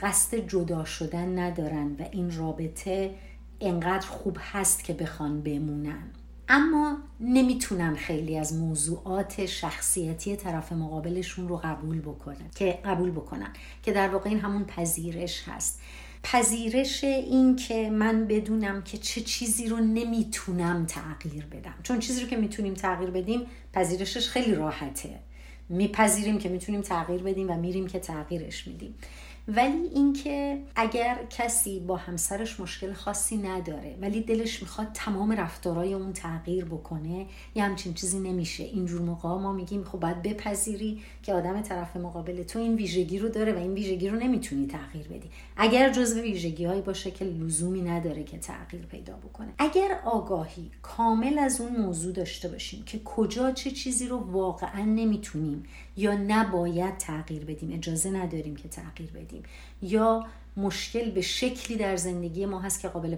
قصد جدا شدن ندارن و این رابطه انقدر خوب هست که بخوان بمونن. اما نمی‌تونن خیلی از موضوعات شخصیتی طرف مقابلشون رو قبول بکنن که قبول بکنن که در واقع این همون پذیرش هست. پذیرش این که من بدونم که چه چیزی رو نمی‌تونم تغییر بدم. چون چیزی رو که می‌تونیم تغییر بدیم پذیرشش خیلی راحته. میپذیریم که می‌تونیم تغییر بدیم و میریم که تغییرش میدیم. ولی اینکه اگر کسی با همسرش مشکل خاصی نداره ولی دلش می‌خواد تمام رفتارای اون تغییر بکنه یه همچین چیزی نمیشه. اینجور موقع ما میگیم خب باید بپذیری که آدم طرف مقابل تو این ویژگی رو داره و این ویژگی رو نمی‌تونی تغییر بدی. اگر جزو ویژگی هایی باشه که لزومی نداره که تغییر پیدا بکنه. اگر آگاهی کامل از اون موضوع داشته باشیم که کجا چه چیزی رو واقعا نمی‌تونیم یا نباید تغییر بدیم اجازه نداریم که تغییر بدیم یا مشکل به شکلی در زندگی ما هست که قابل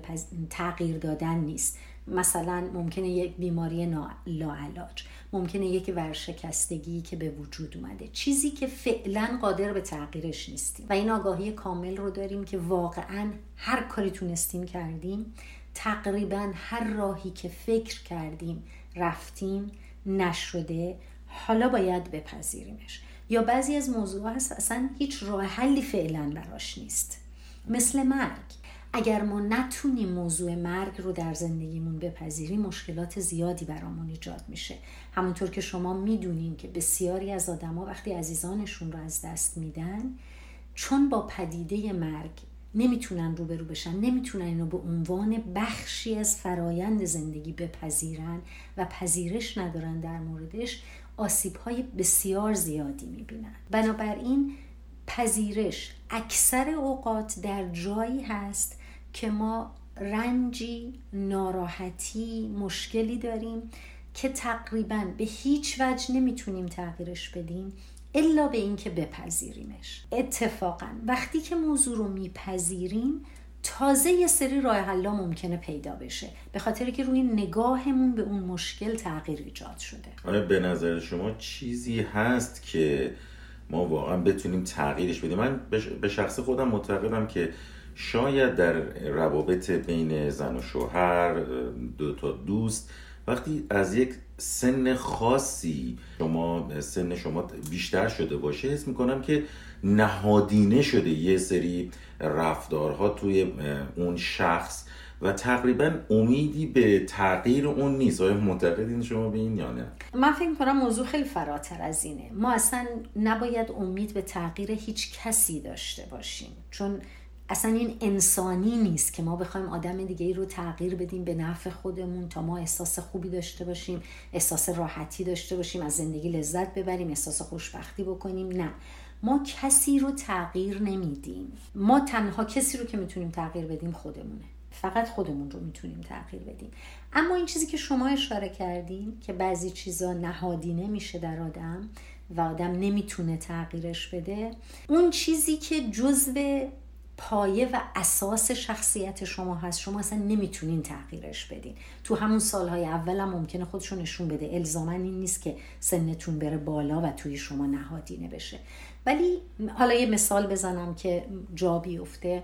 تغییر دادن نیست. مثلا ممکنه یک بیماری لاعلاج. ممکنه یک ورشکستگی که به وجود اومده. چیزی که فعلا قادر به تغییرش نیستیم. و این آگاهی کامل رو داریم که واقعا هر کاری تونستیم کردیم. تقریبا هر راهی که فکر کردیم رفتیم نشده حالا باید بپذیریمش. یا بعضی از موضوع هست اصلا هیچ راه حلی فعلا براش نیست. مثل مرگ. اگر ما نتونیم موضوع مرگ رو در زندگیمون بپذیریم مشکلات زیادی برامون ایجاد میشه. همونطور که شما می‌دونین که بسیاری از آدما وقتی عزیزانشون رو از دست میدن چون با پدیده مرگ نمی‌تونن روبرو بشن نمی‌تونن اینو به عنوان بخشی از فرایند زندگی بپذیرن و پذیرش ندارن در موردش آسیب های بسیار زیادی می‌بینن بنابراین پذیرش اکثر اوقات در جایی هست که ما رنجی ناراحتی مشکلی داریم که تقریبا به هیچ وجه نمی‌تونیم تغییرش بدیم الا به اینکه بپذیریمش. اتفاقا وقتی که موضوع رو میپذیریم تازه یه سری راه حلا ممکنه پیدا بشه. به خاطر که روی نگاهمون به اون مشکل تغییر ایجاد شده. آیا به نظر شما چیزی هست که ما واقعا بتونیم تغییرش بدیم؟ من به شخص خودم معتقدم که شاید در روابط بین زن و شوهر دو تا دوست وقتی از یک سن خاصی شما سن شما بیشتر شده باشه حس می‌کنم که نهادینه شده یه سری رفتارها توی اون شخص و تقریبا امیدی به تغییر اون نیست. آیا معتقدین شما به این یا نه؟ من فکر کنم موضوع خیلی فراتر از اینه. ما اصلا نباید امید به تغییر هیچ کسی داشته باشیم. چون اصلا این انسانی نیست که ما بخوایم آدم دیگه ای رو تغییر بدیم به نفع خودمون تا ما احساس خوبی داشته باشیم احساس راحتی داشته باشیم از زندگی لذت ببریم احساس خوشبختی بکنیم. نه. ما کسی رو تغییر نمیدیم. ما تنها کسی رو که می‌تونیم تغییر بدیم خودمونه. فقط خودمون رو می‌تونیم تغییر بدیم. اما این چیزی که شما اشاره کردیم که بعضی چیزا نهادینه میشه در آدم و آدم نمی‌تونه تغییرش بده اون چیزی که جزو پایه و اساس شخصیت شما هست شما اصلا نمی‌تونین تغییرش بدین. تو همون سالهای اول هم ممکنه خودشون نشون بده. الزاما این نیست که سنتون بره بالا و توی شما نهادینه بشه. ولی حالا یه مثال بزنم که جا بیفته.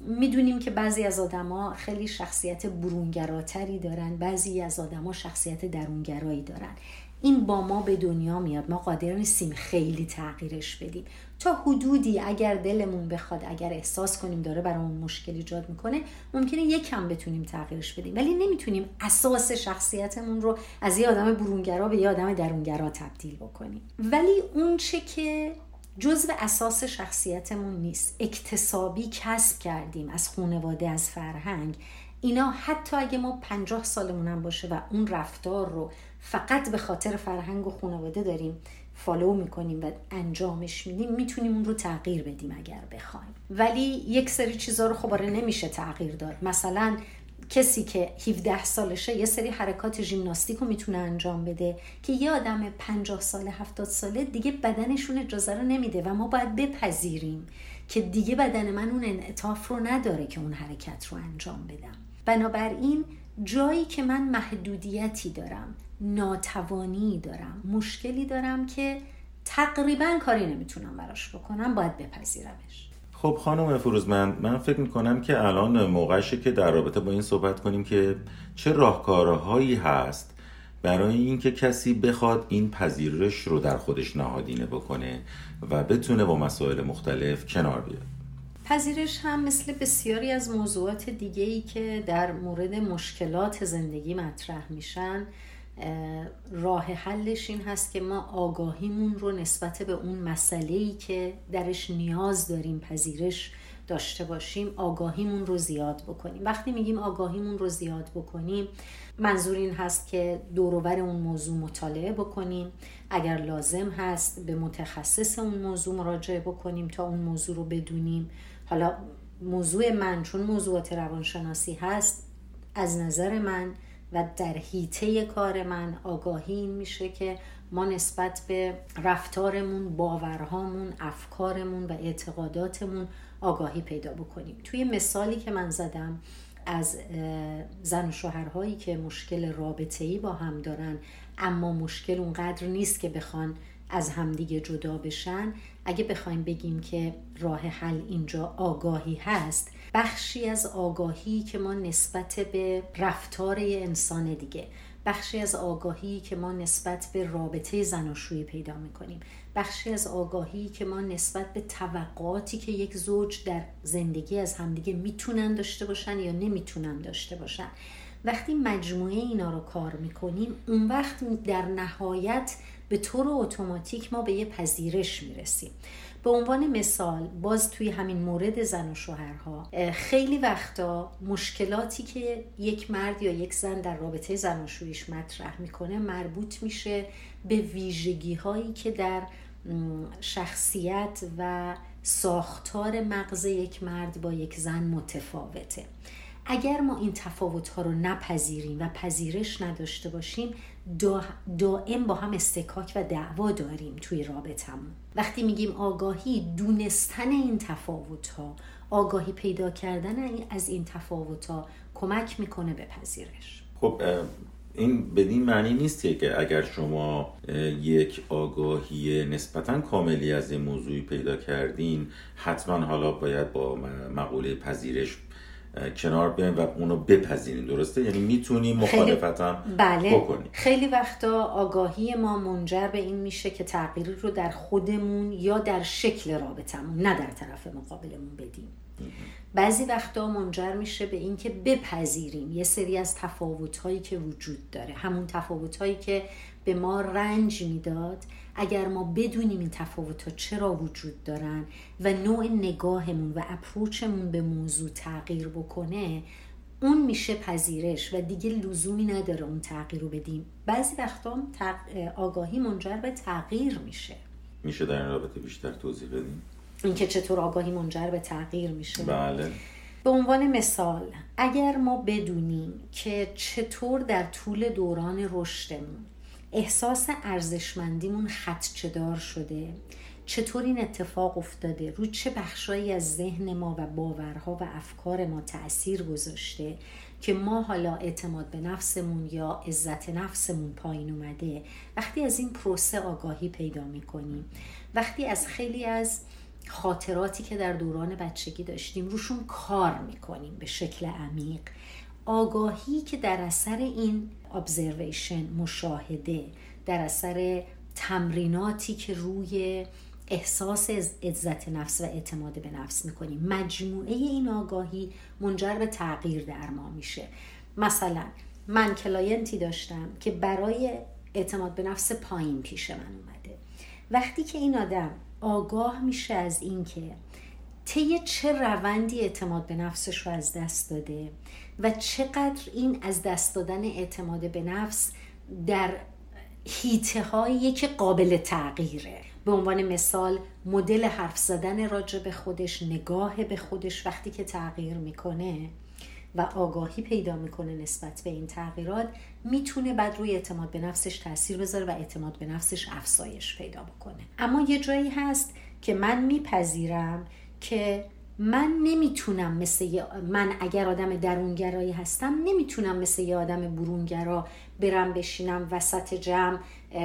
می‌دونیم که بعضی از آدما خیلی شخصیت برونگراتری دارن بعضی از آدما شخصیت درونگرایی دارن. این با ما به دنیا میاد ما قادر نیستیم خیلی تغییرش بدیم. تا حدودی اگر دلمون بخواد اگر احساس کنیم داره برامون مشکل ایجاد می‌کنه ممکنه یکم بتونیم تغییرش بدیم. ولی نمی‌تونیم اساس شخصیتمون رو از یه آدم برونگرا به یه آدم درونگرا تبدیل بکنیم. ولی اون چه که جزو اساس شخصیتمون نیست. اکتسابی کسب کردیم از خانواده از فرهنگ. اینا حتی اگه ما پنجاه سالمون باشه و اون رفتار رو فقط به خاطر فرهنگ و خانواده داریم فالو می‌کنیم و انجامش میدیم می‌تونیم اون رو تغییر بدیم اگر بخوایم. ولی یک سری چیزها رو خب آره نمیشه تغییر داد. مثلا کسی که 17 سالشه یه سری حرکات ژیمناستیک رو می‌تونه انجام بده که یه آدم 50 ساله 70 ساله دیگه بدنشون اجازه رو نمیده و ما باید بپذیریم که دیگه بدن من اون انعطاف رو نداره که اون حرکت رو انجام بدم. بنابراین جایی که من محدودیتی دارم ناتوانی دارم مشکلی دارم که تقریبا کاری نمی‌تونم براش بکنم باید بپذیرمش. خب خانم فروزمند من فکر می‌کنم که الان موقعشه که در رابطه با این صحبت کنیم که چه راهکارهایی هست برای اینکه کسی بخواد این پذیرش رو در خودش نهادینه بکنه و بتونه با مسائل مختلف کنار بیاد. پذیرش هم مثل بسیاری از موضوعات دیگه ای که در مورد مشکلات زندگی مطرح میشن راه حلش این هست که ما آگاهیمون رو نسبت به اون مسئله که درش نیاز داریم پذیرش داشته باشیم آگاهیمون رو زیاد بکنیم. وقتی میگیم آگاهیمون رو زیاد بکنیم منظور این هست که دوروبر اون موضوع مطالعه بکنیم. اگر لازم هست به متخصص اون موضوع مراجعه بکنیم تا اون موضوع رو بدونیم. حالا موضوع من چون موضوعات روانشناسی هست از نظر من و در حیطه کار من آگاهی میشه که ما نسبت به رفتارمون باورهامون افکارمون و اعتقاداتمون آگاهی پیدا بکنیم. توی مثالی که من زدم از زن و شوهرهایی که مشکل رابطه ای با هم دارن اما مشکل اونقدر نیست که بخوان از همدیگه جدا بشن اگه بخوایم بگیم که راه حل اینجا آگاهی هست بخشی از آگاهی که ما نسبت به رفتار انسان دیگه بخشی از آگاهی که ما نسبت به رابطه زناشویی پیدا می‌کنیم. بخشی از آگاهی که ما نسبت به توقعاتی که یک زوج در زندگی از همدیگه می‌تونن داشته باشن یا نمی‌تونن داشته باشن. وقتی مجموعه اینا رو کار می‌کنیم اون وقت در نهایت به طور اتوماتیک ما به یه پذیرش می‌رسیم. به عنوان مثال باز توی همین مورد زن و شوهرها خیلی وقتا مشکلاتی که یک مرد یا یک زن در رابطه زن و شویش مطرح می‌کنه مربوط میشه به ویژگی هایی که در شخصیت و ساختار مغز یک مرد با یک زن متفاوته. اگر ما این تفاوت ها رو نپذیریم و پذیرش نداشته باشیم دائم با هم استکاک و دعوا داریم توی رابطمون وقتی میگیم آگاهی دونستن این تفاوت ها آگاهی پیدا کردن از این تفاوت ها کمک می‌کنه به پذیرش خب این بدین معنی نیست که اگر شما یک آگاهی نسبتا کاملی از این موضوعی پیدا کردین حتما حالا باید با مقوله پذیرش کنار بیاین و اونو بپذیرین درسته؟ یعنی می‌تونیم مخالفتم بله. بکنیم خیلی وقتا آگاهی ما منجر به این میشه که تغییری رو در خودمون یا در شکل رابطمون نه در طرف مقابلمون بدیم. بعضی وقتا منجر میشه به اینکه بپذیریم. یه سری از تفاوتهایی که وجود داره. همون تفاوتهایی که به ما رنج می‌داد اگر ما بدونیم این تفاوت ها چرا وجود دارن و نوع نگاهمون و اپروچمون به موضوع تغییر بکنه اون میشه پذیرش و دیگه لزومی نداره اون تغییر رو بدیم. بعضی وقتا آگاهی منجر به تغییر میشه. میشه در این رابطه بیشتر توضیح بدیم؟ اینکه چطور آگاهی منجر به تغییر میشه. بله. به عنوان مثال اگر ما بدونیم که چطور در طول دوران رشدمون احساس ارزشمندیمون خدچهدار شده. چطور این اتفاق افتاده؟ رو چه بخشایی از ذهن ما و باورها و افکار ما تاثیر گذاشته که ما حالا اعتماد به نفسمون یا عزت نفسمون پایین اومده؟ وقتی از این پروسه آگاهی پیدا می‌کنیم. وقتی از خیلی از خاطراتی که در دوران بچگی داشتیم روشون کار می‌کنیم به شکل عمیق. آگاهی که در اثر این ابزرویشن مشاهده در اثر تمریناتی که روی احساس عزت نفس و اعتماد به نفس می‌کنیم. مجموعه این آگاهی منجر به تغییر در ما میشه. مثلا من client ی داشتم که برای اعتماد به نفس پایین پیش من اومده. وقتی که این آدم آگاه میشه از اینکه طی چه روندی اعتماد به نفسش رو از دست داده و چقدر این از دست دادن اعتماد به نفس در حیطه هایی که قابل تغییره. به عنوان مثال مدل حرف زدن راجع به خودش نگاه به خودش وقتی که تغییر می‌کنه و آگاهی پیدا می‌کنه نسبت به این تغییرات می‌تونه بعد روی اعتماد به نفسش تاثیر بذاره و اعتماد به نفسش افزایش پیدا بکنه. اما یه جایی هست که من میپذیرم که من نمی‌تونم مثل من اگر آدم درونگرایی هستم نمی‌تونم مثل یه آدم برونگرا برم بشینم وسط جمع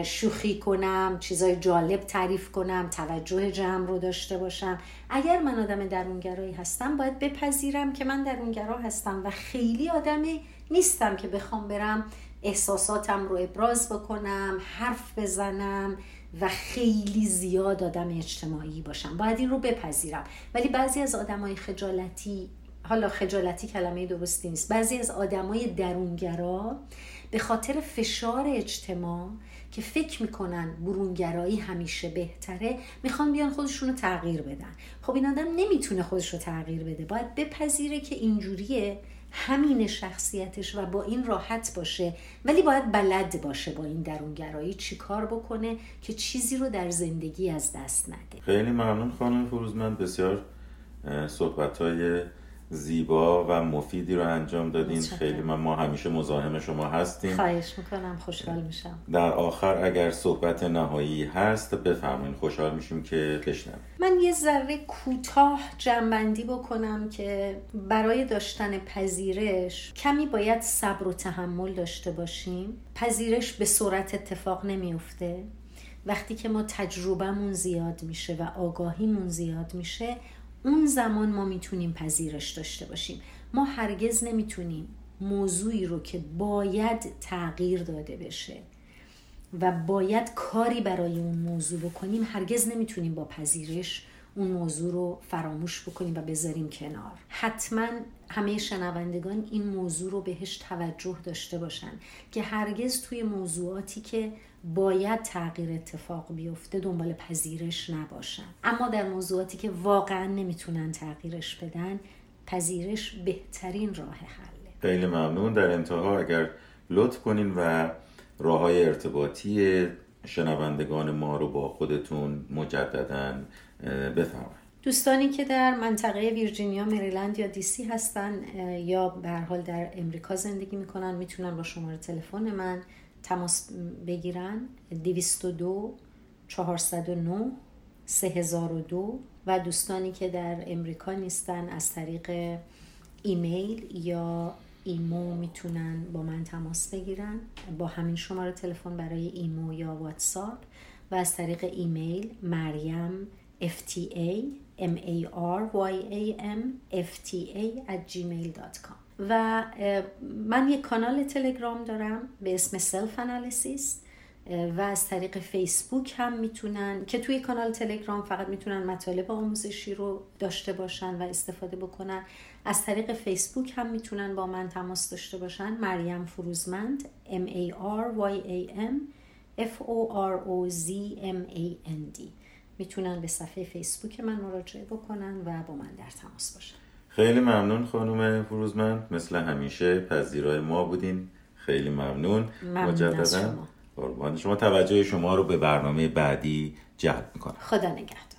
شوخی کنم چیزای جالب تعریف کنم توجه جمع رو داشته باشم. اگر من آدم درونگرایی هستم باید بپذیرم که من درونگرا هستم و خیلی آدمی نیستم که بخوام برم احساساتم رو ابراز بکنم حرف بزنم و خیلی زیاد آدم اجتماعی باشم. باید این رو بپذیرم. ولی بعضی از آدمای خجالتی حالا خجالتی کلمه درستی نیست. بعضی از آدمای درونگرا به خاطر فشار اجتماع که فکر می‌کنن برونگرایی همیشه بهتره می‌خوان بیان خودشون رو تغییر بدن. خب این آدم نمی‌تونه خودش رو تغییر بده. باید بپذیره که اینجوریه. همین شخصیتش و با این راحت باشه. ولی باید بلد باشه با این درونگرایی چی کار بکنه که چیزی رو در زندگی از دست نده. خیلی ممنون خانم فروزمند. بسیار صحبت های زیبا و مفیدی رو انجام دادین. خیلی من ما همیشه مزاحم شما هستیم. خواهش می‌کنم خوشحال میشم. در آخر اگر صحبت نهایی هست بفرمایید خوشحال میشیم که بشنویم. من یه ذره کوتاه جنبندی بکنم که برای داشتن پذیرش کمی باید صبر و تحمل داشته باشیم. پذیرش به صورت اتفاق نمیفته وقتی که ما تجربهمون زیاد میشه و آگاهیمون زیاد میشه اون زمان ما می‌تونیم پذیرش داشته باشیم. ما هرگز نمی‌تونیم موضوعی رو که باید تغییر داده بشه و باید کاری برای اون موضوع بکنیم هرگز نمی‌تونیم با پذیرش اون موضوع رو فراموش بکنیم و بذاریم کنار. حتما همه شنوندگان این موضوع رو بهش توجه داشته باشن که هرگز توی موضوعاتی که باید تغییر اتفاق بیفته دنبال پذیرش نباشن. اما در موضوعاتی که واقعا نمی‌تونن تغییرش بدن پذیرش بهترین راه حله. خیلی ممنون. در انتها اگر لطف کنین و راه های ارتباطی شنوندگان ما رو با خودتون مجددا بفرمایید. دوستانی که در منطقه ویرجینیا مریلند یا دیسی هستن یا به حال در امریکا زندگی می‌کنن می‌تونن با شماره تلفن من تماس بگیرن. 202 409 3002 و دوستانی که در امریکا نیستن از طریق ایمیل یا ایمو می‌تونن با من تماس بگیرن. با همین شماره تلفن برای ایمو یا واتساپ و از طریق ایمیل مریم FTA m a r y a m f t a at gmail.com و من یک کانال تلگرام دارم به اسم self analysis و از طریق فیسبوک هم می‌تونن که توی کانال تلگرام فقط می‌تونن مطالب آموزشی رو داشته باشن و استفاده بکنن. از طریق فیسبوک هم می‌تونن با من تماس داشته باشن. مریم فروزمند M A R Y A M F O R O Z M A N D. می‌تونن به صفحه فیسبوک من مراجعه بکنن و با من در تماس باشن. خیلی ممنون خانم فروزمند مثل همیشه پذیرای ما بودین. خیلی ممنون. مجددا شما. قربان شما. توجه شما رو به برنامه بعدی جلب می‌کنم. خدا نگهدار.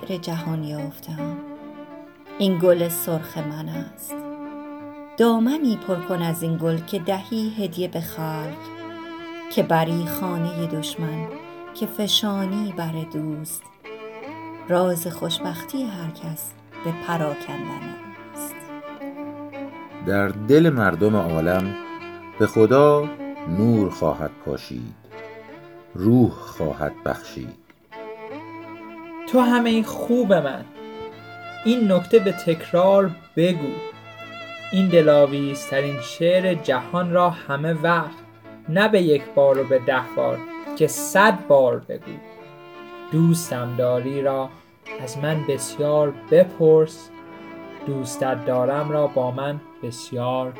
شعر جهان یافتم. این گل سرخ من است. دامنی پر کن از این گل که دهی هدیه به خلق که بری خانه دشمن که فشانی بر دوست. راز خوشبختی هر کس به پراکندن است. در دل مردم عالم به خدا نور خواهد پاشید روح خواهد بخشید. تو همه خوب من. این نکته به تکرار بگو. این دلاویزترین شعر جهان را همه وقت نه به یک بار و به ده بار که صد بار بگو. دوستم داری را از من بسیار بپرس. دوستت دارم را با من بسیار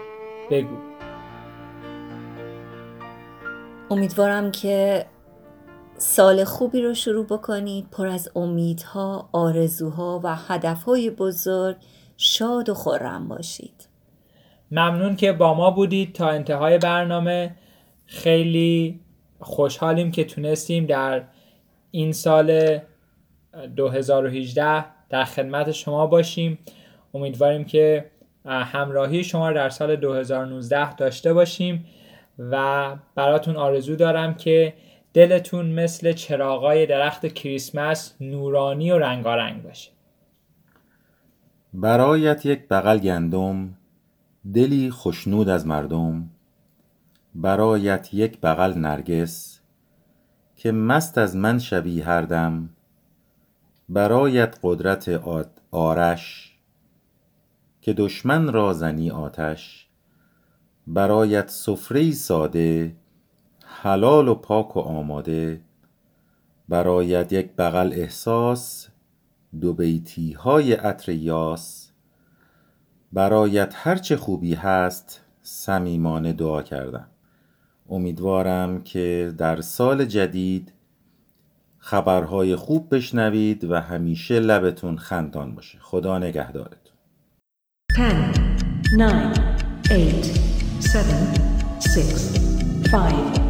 بگو. امیدوارم که سال خوبی رو شروع بکنید پر از امیدها، آرزوها و هدفهای بزرگ شاد و خورم باشید. ممنون که با ما بودید تا انتهای برنامه. خیلی خوشحالیم که تونستیم در این سال 2018 در خدمت شما باشیم. امیدواریم که همراهی شما در سال 2019 داشته باشیم و براتون آرزو دارم که دلتون مثل چراغای درخت کریسمس نورانی و رنگارنگ باشه. برایت یک بغل گندم دلی خشنود از مردم. برایت یک بغل نرگس که مست از من شوی هر دم. برایت قدرت آرش که دشمن را زنی آتش. برایت سفره ساده حلال و پاک و آماده. برایت یک بغل احساس دو بیتی های عطر یاس. برایت هرچه خوبی هست صمیمانه دعا کردم. امیدوارم که در سال جدید خبرهای خوب بشنوید و همیشه لبتون خندان باشه. خدا نگهدارتون. 10, 9, 8, 7, 6, 5,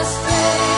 as feiras.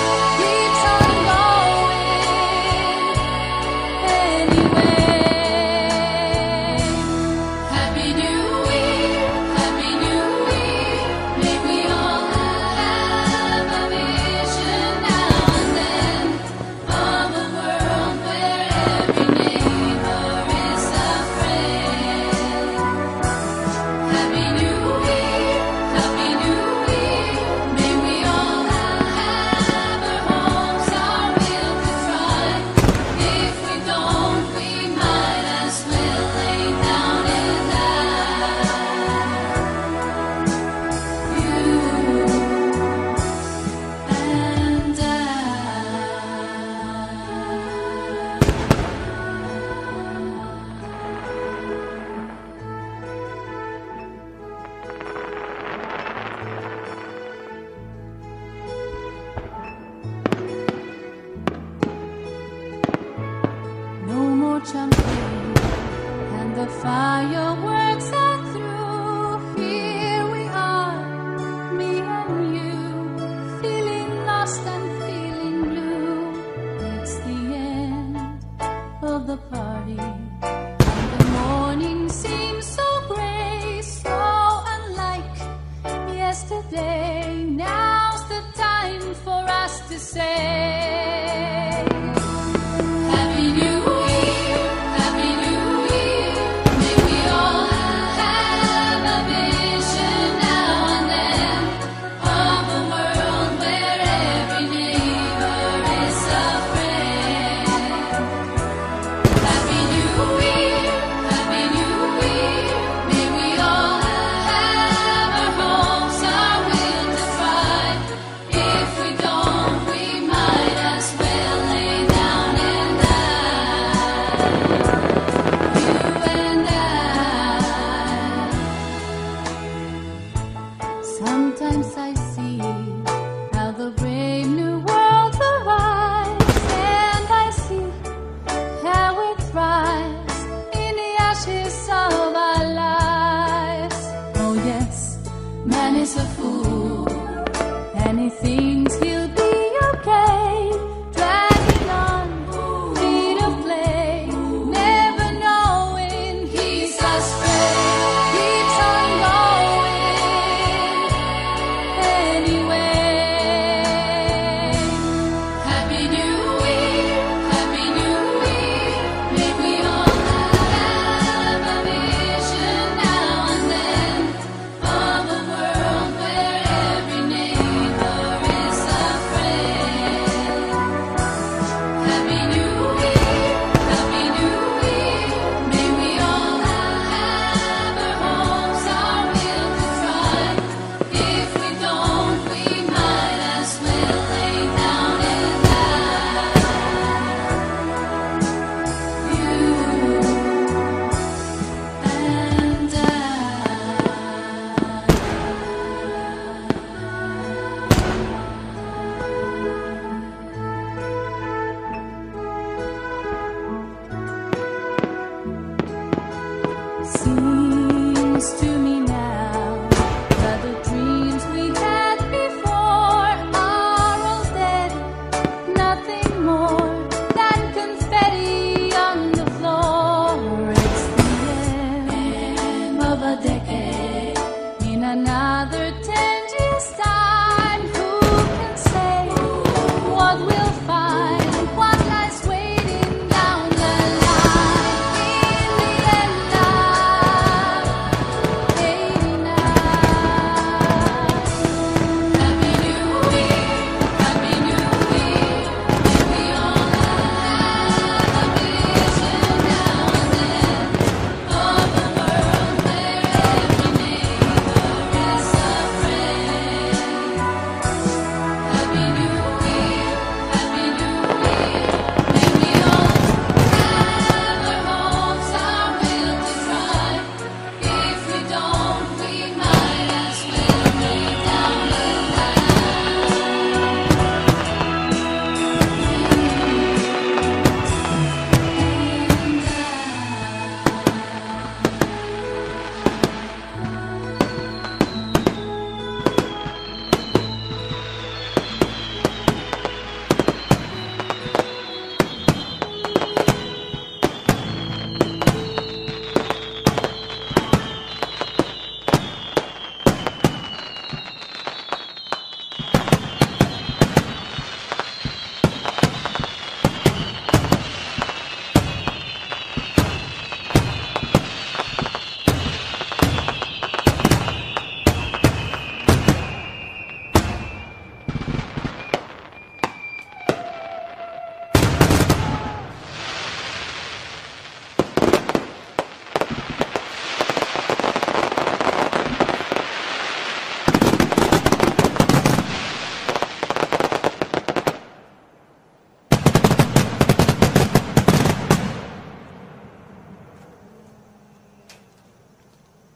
another ten years.